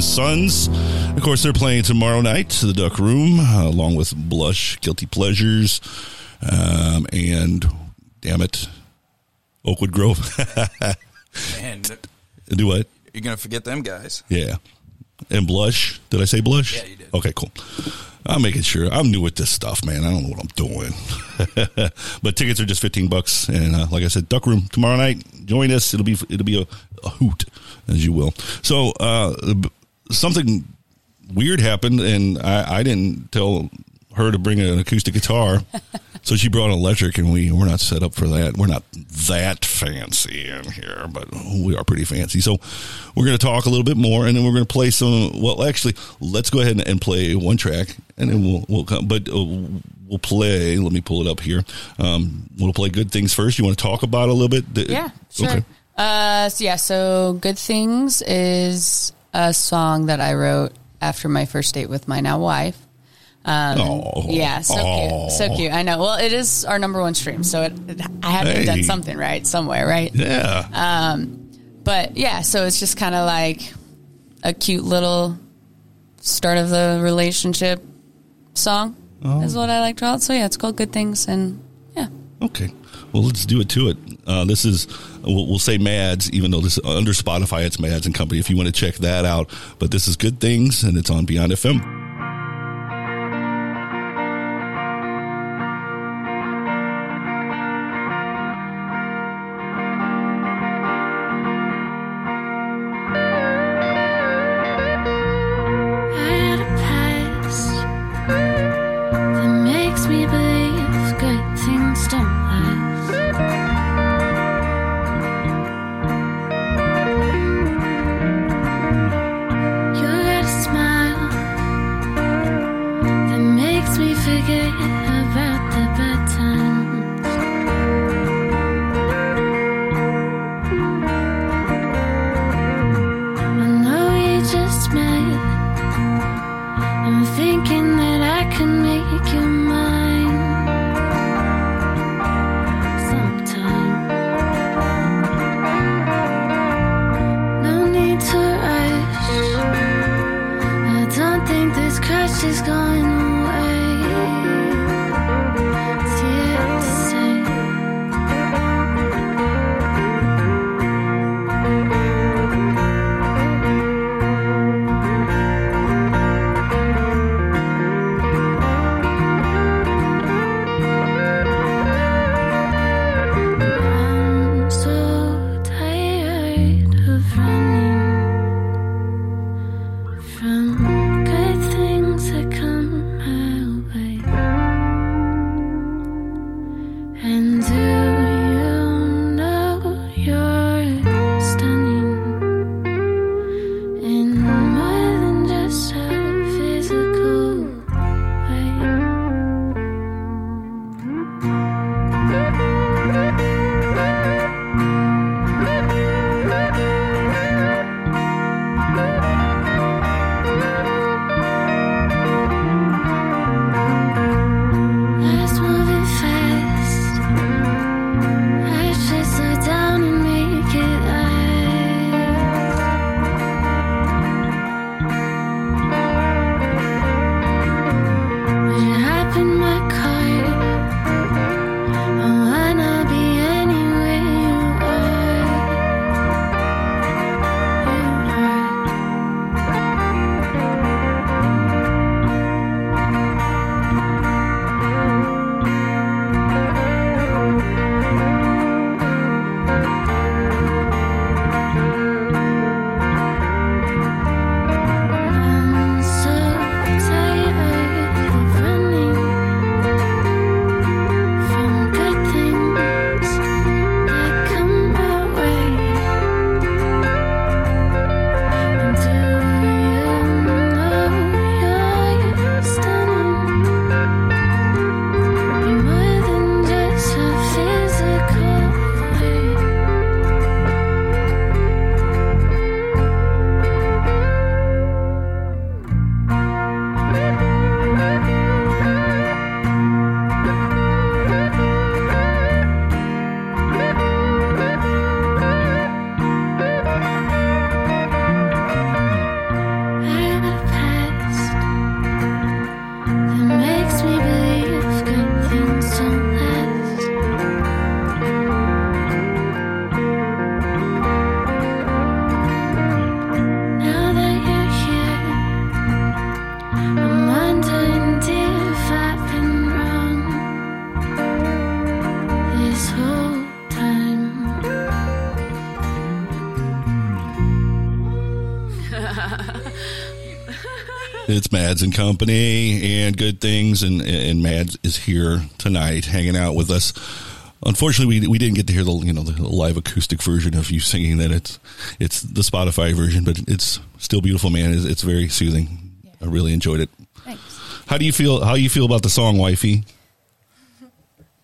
Sons. Of course, they're playing tomorrow night to the Duck Room, uh, along with Blush, Guilty Pleasures, um, and damn it, Oakwood Grove. And Do what? you're gonna forget them guys. Yeah. And Blush. Did I say Blush? Yeah, you did. Okay, cool. I'm making sure. I'm new with this stuff, man. I don't know what I'm doing. but tickets are just 15 bucks. And uh, like I said, Duck Room tomorrow night. Join us. It'll be it'll be a, a hoot, as you will. So uh, something weird happened, and I, I didn't tell her to bring an acoustic guitar. so she brought an electric, and we we're not set up for that. We're not that fancy in here, but we are pretty fancy. So we're going to talk a little bit more, and then we're going to play some. Well, actually, let's go ahead and, and play one track, and then we'll we'll come. But uh, we'll play. Let me pull it up here. Um, we'll play good things first. You want to talk about a little bit? Yeah, sure. Okay. Uh, so yeah, so "Good Things" is a song that I wrote after my first date with my now wife. Um, Oh. yeah, so Oh. cute, so cute. I know. Well, it is our number one stream, so it, it- I had to have done something right somewhere, right? Yeah. Um, but yeah, so it's just kind of like a cute little start of the relationship song Oh. is what I like to call it. So yeah, it's called "Good Things," and yeah, Okay. Well, let's do it to it. Uh, this is, we'll, we'll say Mads, even though this under Spotify, it's Mads and Company if you want to check that out. But this is Good Things, and it's on Beyond FM. Makes me believe good things don't last. Mads and Company and good things, and and Mads is here tonight, hanging out with us. Unfortunately, we, we didn't get to hear the you know the live acoustic version of you singing that. It's it's the Spotify version, but it's still beautiful, man. It's, it's very soothing. I really enjoyed it. Thanks. How do you feel? How you feel about the song, wifey?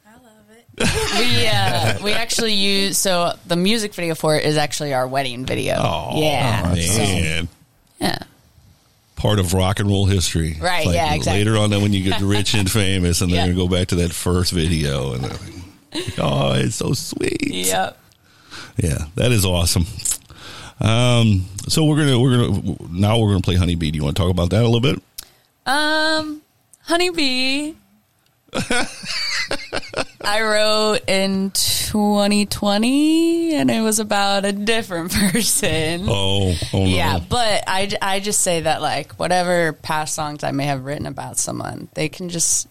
I love it. We uh, we actually use so the music video for it is actually our wedding video. Oh, yeah, so- man. yeah. Part of rock and roll history. Right, It's yeah, exactly. Later on, then when you get rich and famous, and they're going to go back to that first video, and they're like, oh, it's so sweet. Yep. Yeah, that is awesome. Um, so we're gonna we're gonna now we're gonna play Honeybee. Do you want to talk about that a little bit? Um, Honeybee. I wrote in 2020, and it was about a different person. Oh, oh no. Yeah, but I, I just say that like whatever past songs I may have written about someone, they can just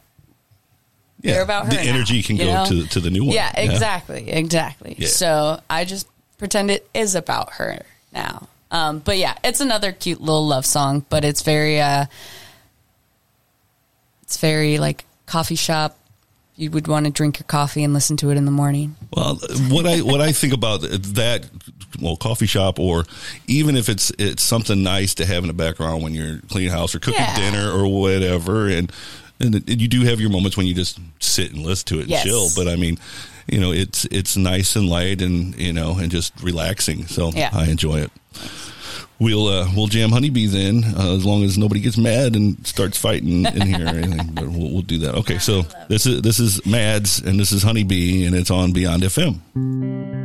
yeah. they're about her. The now, energy can go know? to to the new one. Yeah, exactly, exactly. Yeah. So I just pretend it is about her now. Um, but yeah, it's another cute little love song, but it's very uh, it's very like coffee shop. You would want to drink your coffee and listen to it in the morning. Well, what I what I think about that, well, coffee shop, or even if it's it's something nice to have in the background when you're cleaning house or cooking Yeah. dinner or whatever, and and you do have your moments when you just sit and listen to it and Yes. chill. But I mean, you know, it's it's nice and light and you know and just relaxing. So Yeah. I enjoy it. We'll uh, we'll jam Honeybee then, uh, as long as nobody gets mad and starts fighting in here or anything. But we'll, we'll do that. Okay, so this is this is Mads and this is Honeybee and it's on Beyond FM.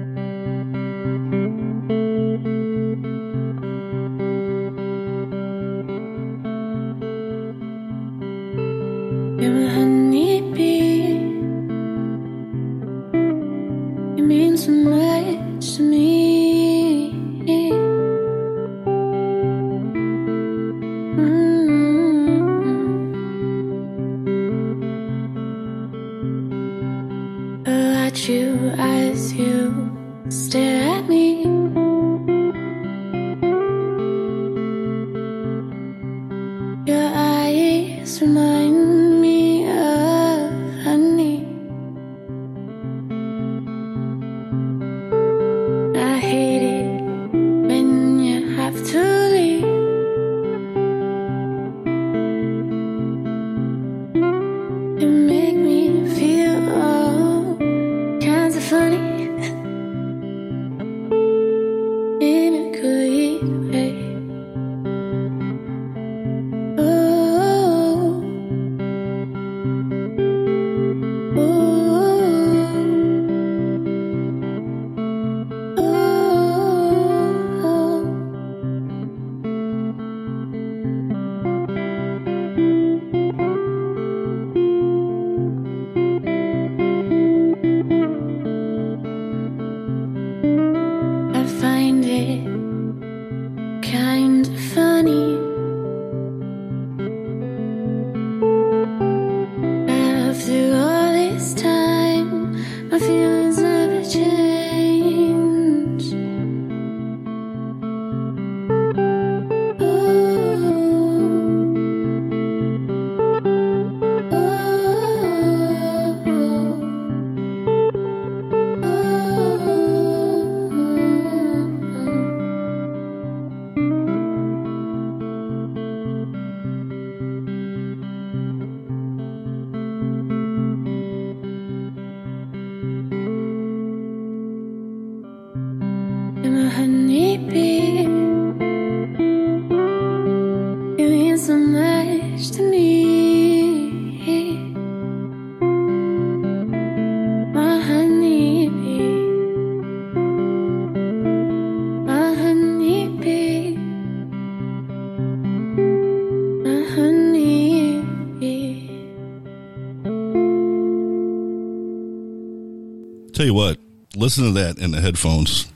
Tell you what, listen to that in the headphones.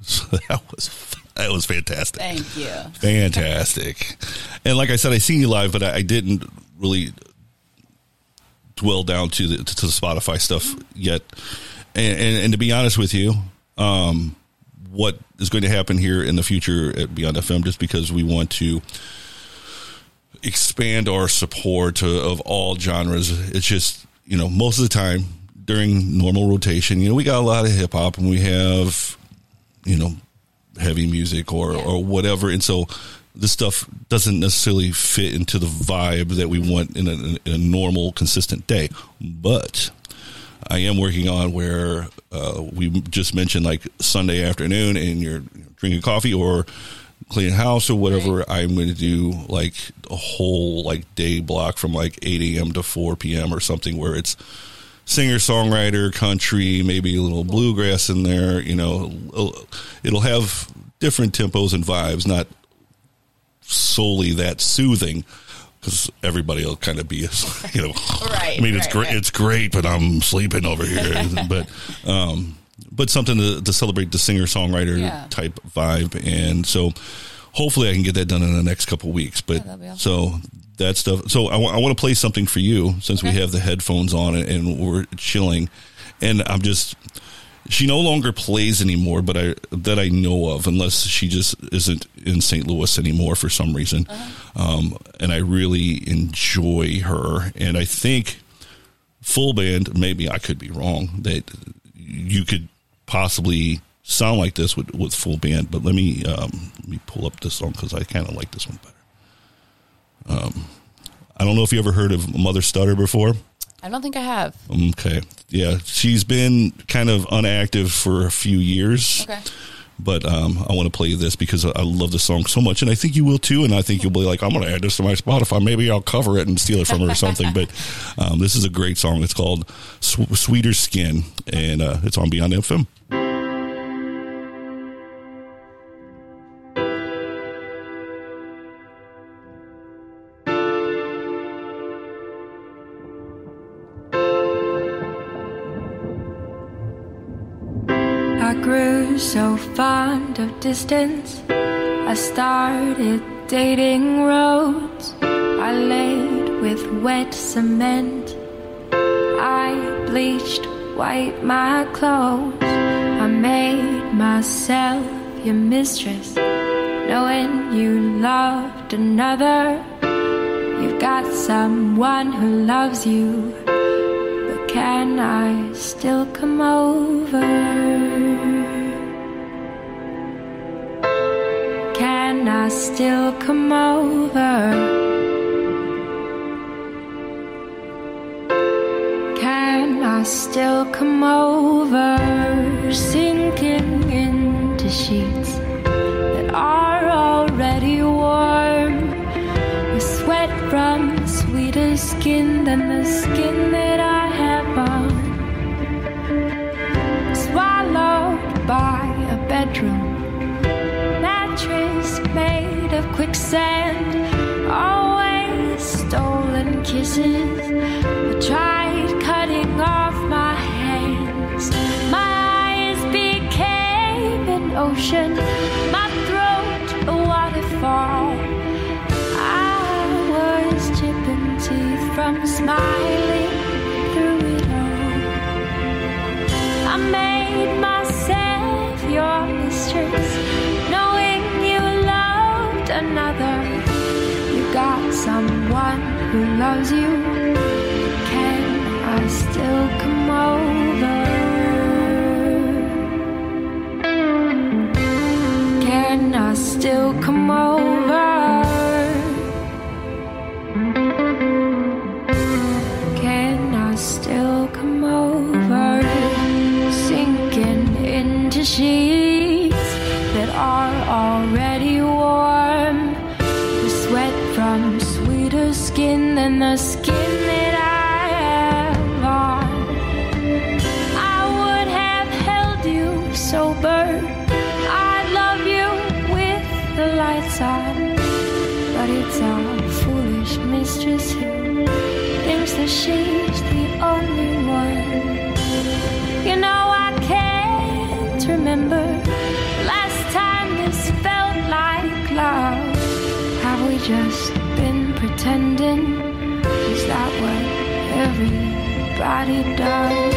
That was that was fantastic. Thank you. Fantastic. And like I said, I seen you live, but I, I didn't really dwell down to the to the Spotify stuff yet. And, and, and to be honest with you, um, what is going to happen here in the future at Beyond FM, just because we want to expand our support of all genres. It's just you know most of the time during normal rotation, you know, we got a lot of hip hop and we have you know heavy music or or whatever, and so this stuff doesn't necessarily fit into the vibe that we want in a, in a normal, consistent day. But I am working on where uh, we just mentioned like Sunday afternoon and you're drinking coffee or cleaning house or whatever. I'm going to do like a whole like day block from like 8 a.m. to 4 p.m. or something where it's singer songwriter country maybe a little bluegrass in there you know it'll have different tempos and vibes not solely that soothing because everybody will kind of be you know Right, i mean it's right, great right. it's great but i'm sleeping over here but um but something to, to celebrate the singer songwriter Yeah. type vibe and so hopefully i can get that done in the next couple weeks but that'd awesome. so that stuff so i, want to play something for you since we have the headphones on and, we're chilling and i'm just she no longer plays anymore, but I that I know of, unless she just isn't in St. Louis anymore for some reason. Um, and I really enjoy her, and I think full band. Maybe I could be wrong that you could possibly sound like this with with full band. But let me um, let me pull up this song because I kind of like this one better. Um, I don't know if you ever heard of Mother Stutter before. I don't think I have. Okay. Yeah. She's been kind of unactive for a few years. Okay. But um, I want to play this because I love the song so much, and I think you will too. And I think you'll be like, "I'm going to add this to my Spotify. Maybe I'll cover it and steal it from her or something." But um, this is a great song. It's called "Sweeter Skin," and uh, it's on Beyond FM. Grew so fond of distance. I started dating roads. I laid with wet cement. I bleached white my clothes. I made myself your mistress. Knowing you loved another. You've got someone who loves you. But can I still come over? Still come over? Can I still come over? Sinking into sheets that are already warm. With sweat from sweeter skin than the skin that made of quicksand. Always stolen kisses. I tried cutting off my hands. My eyes became an ocean. My throat a waterfall. I was chipping teeth from smiling who loves you. Can I still just been pretending? Is that what everybody does?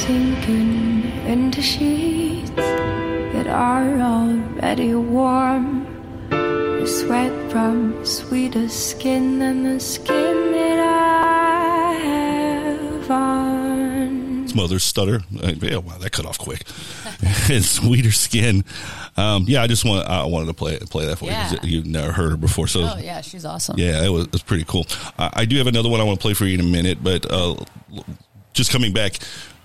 Sinking into sheets that are already warm, the sweat from sweeter skin than the skin that I have on. It's Mother's Stutter. Uh, yeah, wow, that cut off quick. and Sweeter Skin. Um, yeah, I just want I wanted to play play that for you 'cause Yeah. you've never heard her before. So Oh yeah, she's awesome. Yeah, it was, it was pretty cool. I, I do have another one I want to play for you in a minute, but uh, just coming back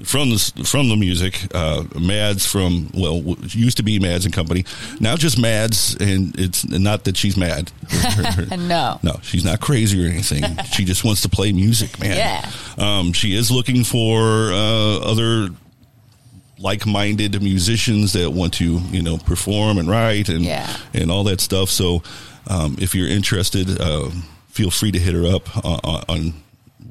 from the from the music, uh, Mads from well used to be Mads and Company, now just Mads, and it's not that she's mad. no. No, she's not crazy or anything. she just wants to play music, man. Yeah. Um, she is looking for uh, other like-minded musicians that want to, you know, perform and write and Yeah. and all that stuff. So, um, if you're interested, uh, feel free to hit her up on, on, on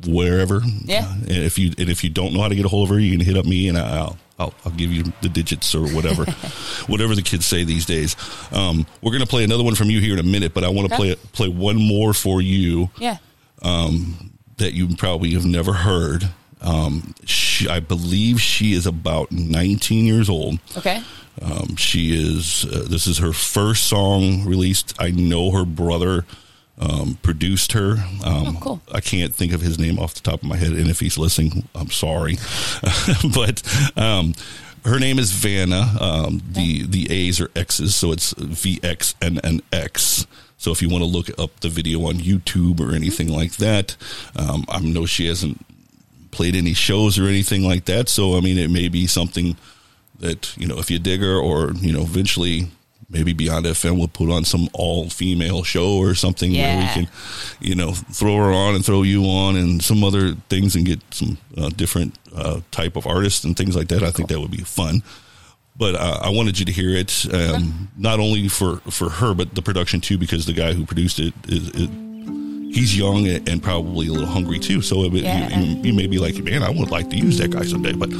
wherever. Yeah. And if you and if you don't know how to get a hold of her, you can hit up me and I'll. I'll, I'll give you the digits or whatever, whatever the kids say these days. Um, we're going to play another one from you here in a minute, but I want to play play one more for you Yeah. um, that you probably have never heard. Um, she, I believe she is about 19 years old. Okay. Um, she is. Uh, this is her first song released. I know her brother um, produced her. Um, Oh, cool. I can't think of his name off the top of my head, and if he's listening, I'm sorry. but um, her name is Vanna. Um, the the A's are X's, so it's V X N N X. So if you want to look up the video on YouTube or anything like that, um, I know she hasn't played any shows or anything like that. So I mean, it may be something that you know if you dig her, or you know, eventually maybe Beyond FM will put on some all female show or something where we can, you know, throw her on and throw you on and some other things and get some uh, different uh, type of artists and things like that. I think that would be fun. But uh, I wanted you to hear it, um, not only for, for her, but the production too, because the guy who produced it is, he's young and probably a little hungry too. So it, Yeah. you, you, you may be like, man, I would like to use that guy someday. But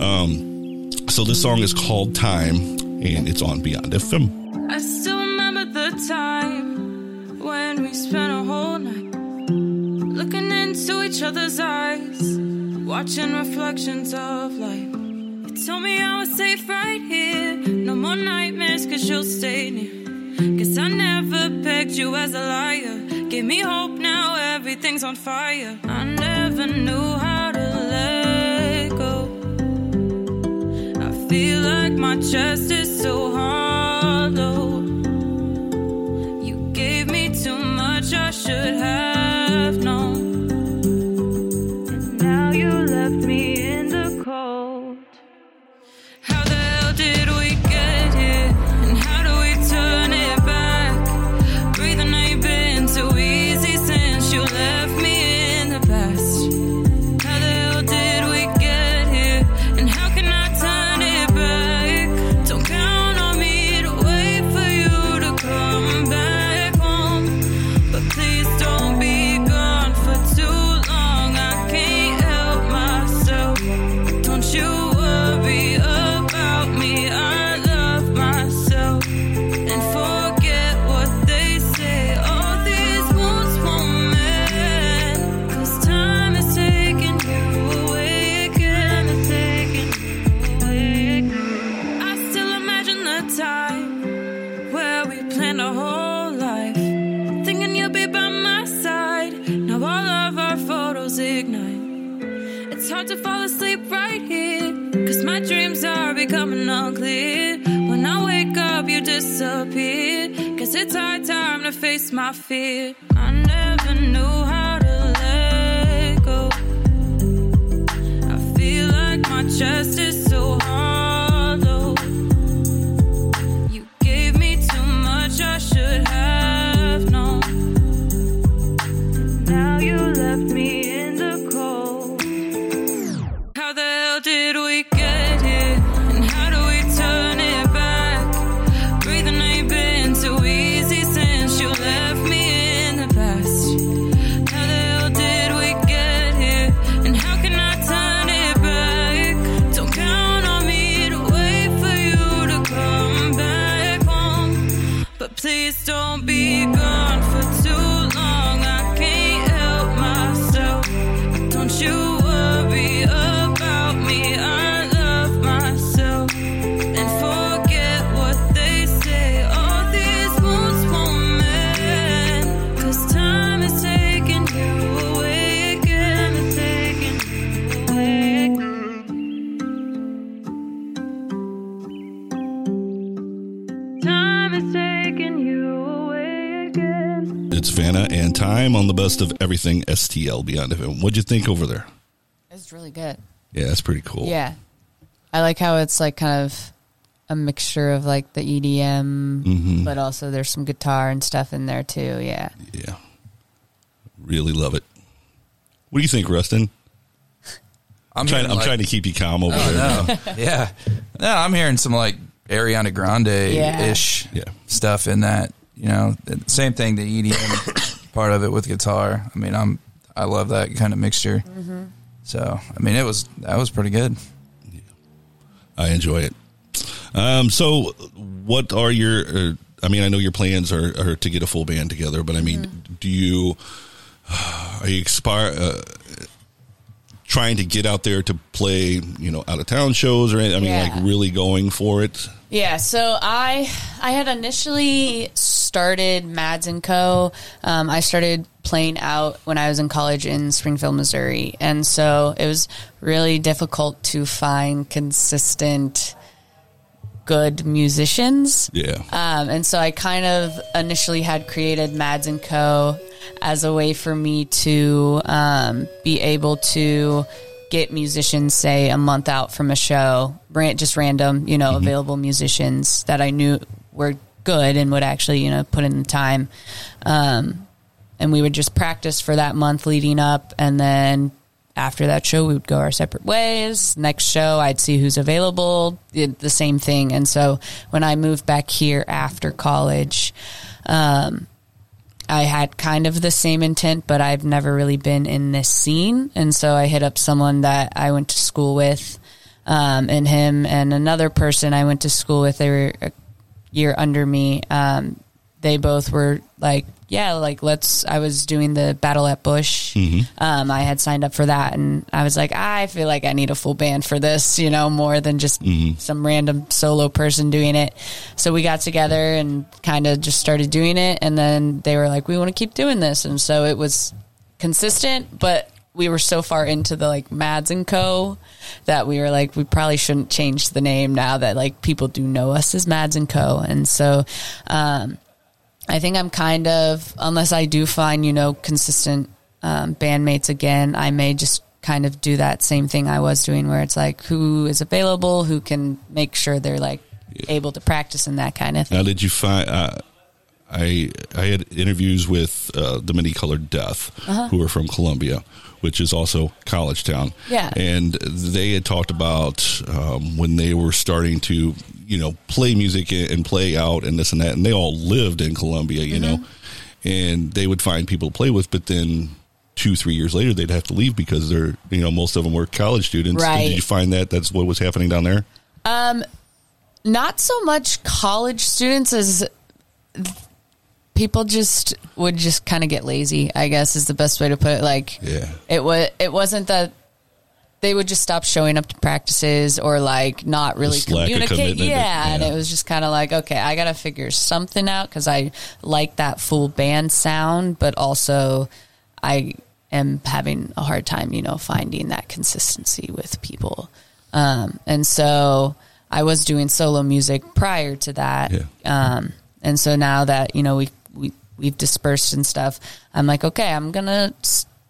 um, so this song is called Time, and it's on Beyond FM. I still remember the time when we spent a whole night looking into each other's eyes, watching reflections of life. You told me I was safe right here, no more nightmares, cause you'll stay near. Guess I never pegged you as a liar. Give me hope now, everything's on fire. I never knew how to let go. I feel like my chest is so hollow. Becoming unclear. When I wake up, you disappear. Guess it's high time to face my fear. I never knew how to let go. I feel like my chest is best of everything STL Beyond FM. What'd you think over there? It's really good. Yeah, that's pretty cool. Yeah. I like how it's like kind of a mixture of like the EDM, Mhm. but also there's some guitar and stuff in there too. Yeah. Yeah. Really love it. What do you think, Rustin? I'm, trying. I'm like- trying to keep you calm over Oh, there. no. yeah. No, I'm hearing some like Ariana Grande ish Yeah. stuff in that. You know, same thing, the EDM part of it with guitar. I mean, I'm I love that kind of mixture. Mhm. So, I mean, it was that was pretty good. I enjoy it. Um, so, what are your? Uh, I mean, I know your plans are, are to get a full band together, but I mean, Mm-hmm. do you are you expire uh, trying to get out there to play? You know, out of town shows, or anything? I mean, Yeah. like really going for it. Yeah, so I I had initially started Mads and Co. Um, I started playing out when I was in college in Springfield, Missouri, and so it was really difficult to find consistent good musicians. Yeah. Um, and so I kind of initially had created Mads and Co. as a way for me to um, be able to get musicians, say, a month out from a show, just random, you know, available musicians that I knew were good and would actually, you know, put in the time. Um, and we would just practice for that month leading up. And then after that show we would go our separate ways. Next show i'd see who's available the same thing. And so when i moved back here after college um, i had kind of the same intent but i've never really been in this scene. And so i hit up someone that i went to school with um, and him and another person i went to school with. They were a year under me um, they both were like yeah like let's i was doing the battle at bush. Um, i had signed up for that and i was like i feel like i need a full band for this you know more than just some random solo person doing it. So we got together and kind of just started doing it and then they were like we want to keep doing this. And so it was consistent but we were so far into the like mads and co that we were like we probably shouldn't change the name now that like people do know us as mads and co and so um I think I'm kind of, unless I do find, you know, consistent um, bandmates again, I may just kind of do that same thing I was doing where it's like who is available, who can make sure they're like able to practice and that kind of thing. Now, did you find? Uh, I I had interviews with uh, the Many Colored Death, Uh-huh. who are from Columbia, which is also college town. Yeah. and they had talked about um, when they were starting to, you know, play music and play out and this and that, and they all lived in Columbia, you know, Mm-hmm. and they would find people to play with, but then. Two three years later, they'd have to leave because they're you know most of them were college students. Right. Did you find that that's what was happening down there? Um, not so much college students as people just would just kind of get lazy. I guess is the best way to put it. Like, Yeah. it was. It wasn't that they would just stop showing up to practices or like not really Just communicate. commitment, Yeah, and it was just kind of like, okay, I got to figure something out because I like that full band sound, but also I am having a hard time, you know, finding that consistency with people. Um, and so I was doing solo music prior to that. Um, and so now that, you know, we, we, we've dispersed and stuff, I'm like, okay, I'm to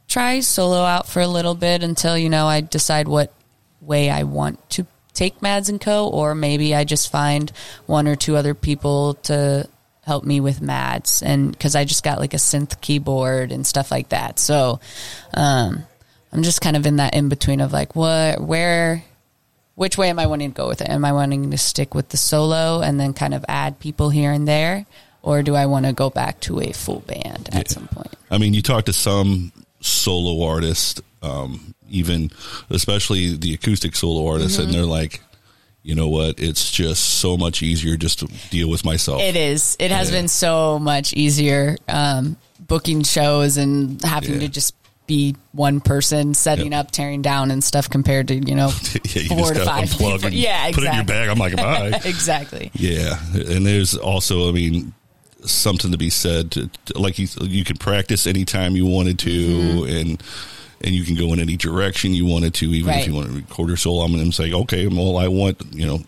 try solo out for a little bit until, you know, I decide what way I want to take Mads and Co. Or maybe I just find one or two other people to help me with Mads. And cause I just got like a synth keyboard and stuff like that. So, um, I'm just kind of in that in between of like, what, where, which way am I wanting to go with it? Am I wanting to stick with the solo and then kind of add people here and there? Or do I want to go back to a full band at some point? I mean, you talk to some solo artists, um, even especially the acoustic solo artists, Mhm. and they're like, you know what? It's just so much easier just to deal with myself. It is. It has Yeah. been so much easier um, booking shows and having Yeah. to just be one person setting up, tearing down, and stuff compared to you know Yeah, you four to five people. and Yeah, exactly. put it in your bag. I'm like, bye. exactly. Yeah, and there's also, I mean, something to be said. Like you, you could practice anytime you wanted to, Mm-hmm. and and you can go in any direction you wanted to, even Right. if you want to record your solo. I'm going to say, okay, well, I want you know,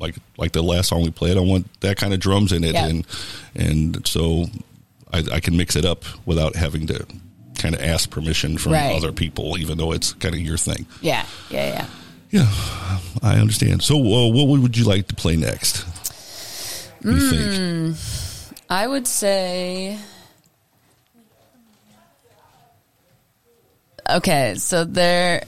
like like the last song we played, I want that kind of drums in it, Yeah. and and so I, I can mix it up without having to kind of ask permission from Right. other people, even though it's kind of your thing. Yeah, yeah, yeah. Yeah, I understand. So, uh, what would you like to play next? You think? I would say. Okay, so there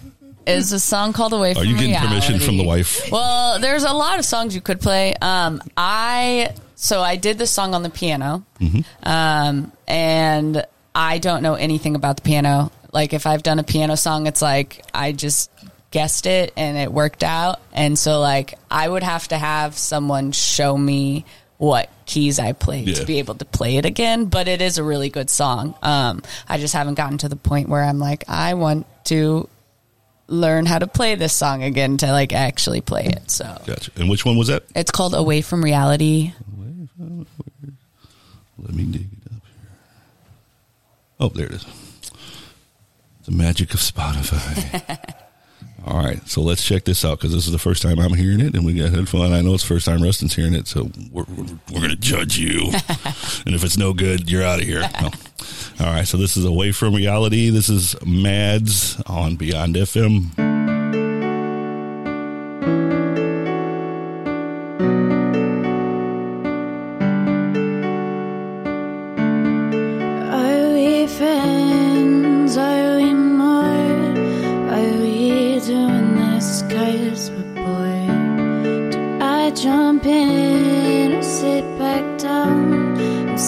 is a song called "Away from Are you getting permission from the wife? Well, there's a lot of songs you could play. Um, I so I did this song on the piano, Mm-hmm. um, and I don't know anything about the piano. Like if I've done a piano song, it's like I just guessed it and it worked out. And so like I would have to have someone show me what keys I play Yeah. to be able to play it again. But it is a really good song. Um, I just haven't gotten to the point where I'm like I want to learn how to play this song again to like actually play it. So Gotcha. And which one was that? it's called Away from Reality. Let me dig it up here. Oh, there it is. The magic of Spotify. All right, so let's check this out because this is the first time I'm hearing it, and we got headphone. I know it's the first time Rustin's hearing it, so we're we're, we're going to judge you. and if it's no good, you're out of here. No. All right, so this is away from reality. This is Mads on Beyond FM.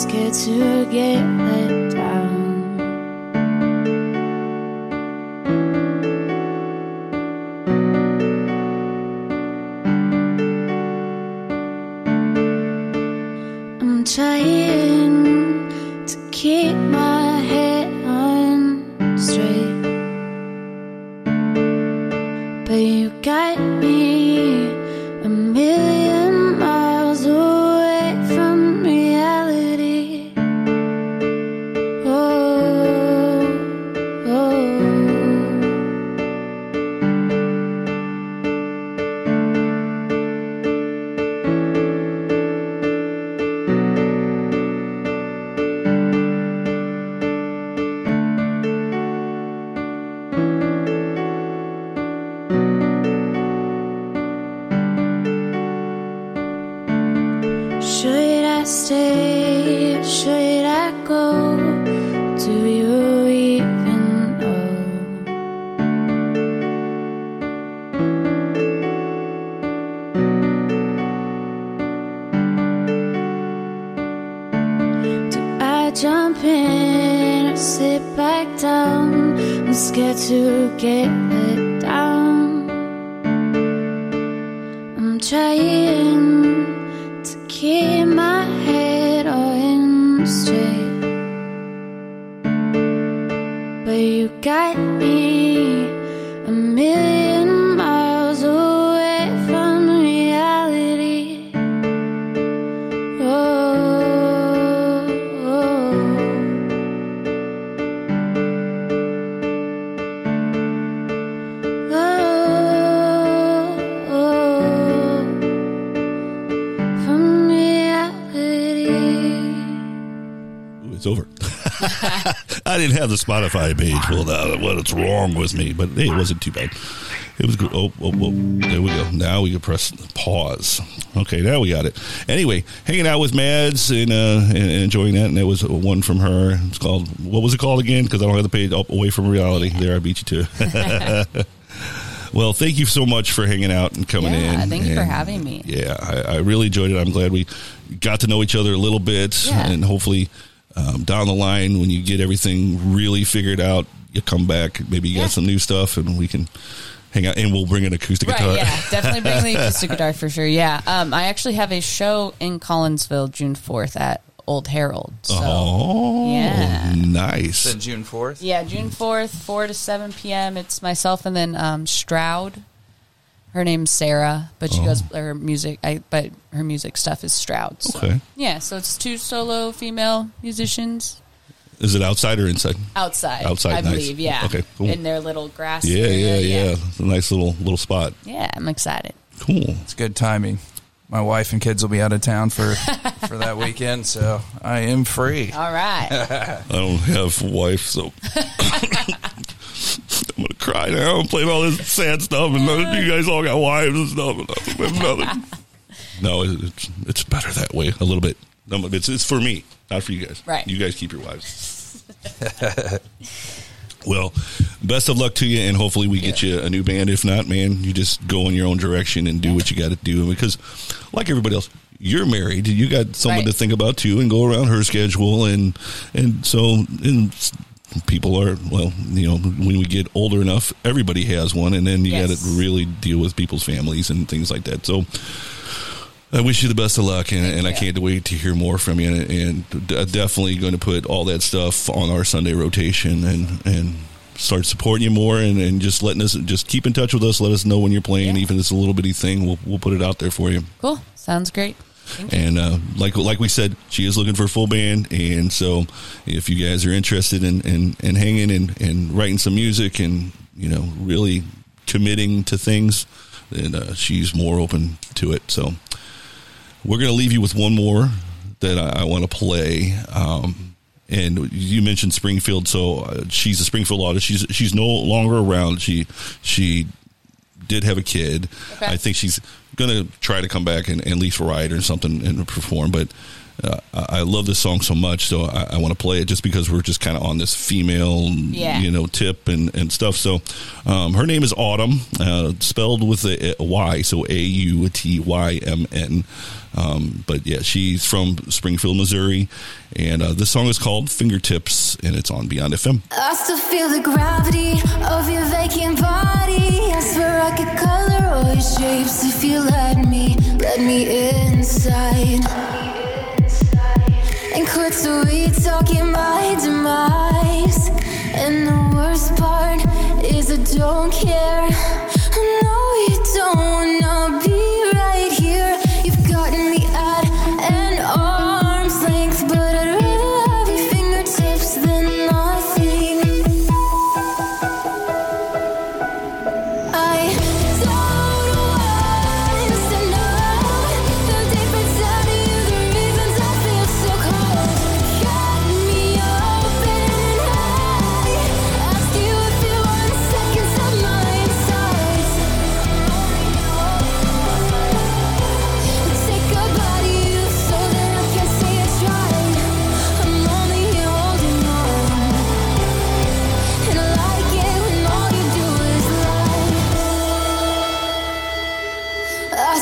Scared to get let Spotify page pulled out. What's wrong with me? But hey, it wasn't too bad. It was good. Oh, oh, oh, there we go. Now we can press pause. Okay, now we got it. Anyway, hanging out with Mads and, uh, and, and enjoying that. And that was one from her. It's called, what was it called again? Because I don't have the page up away from reality. There, I beat you to well, thank you so much for hanging out and coming Yeah, in. thank you for having me. Yeah, I, I really enjoyed it. I'm glad we got to know each other a little bit, Yeah. and hopefully um, down the line when you get everything really figured out, you come back. Maybe you Yeah. got some new stuff, and we can hang out. And we'll bring an acoustic Right, guitar. yeah, definitely bring the acoustic guitar for sure. Yeah, um, I actually have a show in Collinsville June fourth at Old Herald. So oh, Yeah. nice. June fourth. yeah, June fourth, four to seven p.m. It's myself and then um, Stroud. Her name's Sarah, but she Oh. goes her music. I but her music stuff is Stroud. So. Okay. Yeah, so it's two solo female musicians Is it outside or inside? outside. Outside, I nice. believe. Yeah. Okay, cool. In their little grass. Yeah, area, yeah, yeah. It's a nice little little spot. Yeah, I'm excited. Cool. It's good timing. my wife and kids will be out of town for for that weekend, so I am free. All right. I don't have wife, so I'm gonna cry now. I'm playing all this sad stuff, and none of you guys all got wives and stuff. And I have nothing. No, it's it's better that way a little bit. No, It's it's for me, not for you guys. Right. You guys keep your wives. well, best of luck to you, and hopefully we get you a new band. If not, man, you just go in your own direction and do what you got to do. Because, like everybody else, you're married. You got someone Right. to think about too, and go around her schedule, and and so and s- people are well, you know, when we get older enough, everybody has one, and then you got to really deal with people's families and things like that. So. I wish you the best of luck, and, and I can't wait to hear more from you. And d- uh, definitely going to put all that stuff on our Sunday rotation and and start supporting you more, and, and just letting us just keep in touch with us. Let us know when you're playing, even if it's a little bitty thing. We'll we'll put it out there for you. Cool. Sounds great. And uh, like like we said, she is looking for a full band, and so if you guys are interested in in, in hanging and, and writing some music and you know really committing to things, then uh, she's more open to it. So we're going to leave you with one more that I, I want to play. Um, and you mentioned Springfield, so uh, she's a Springfield artist. She's she's no longer around. She she did have a kid. Okay. I think she's going to try to come back and at least write or something and perform. But uh, I I love this song so much, so I, I want to play it just because we're just kind of on this female, Yeah. you know, tip and, and stuff. So um, her name is Autumn, uh, spelled with a, a Y, so A U T Y M N. Um, but yeah, she's from Springfield, Missouri, and uh, this song is called Fingertips, and it's on Beyond FM. I still feel the gravity of your vacant body. I swear I could color all your shapes if you let me, let me inside. And quit talking my demise. And the worst part is I don't care. You don't wanna be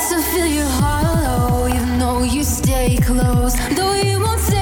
to feel your hollow, even though you stay close, though you won't say.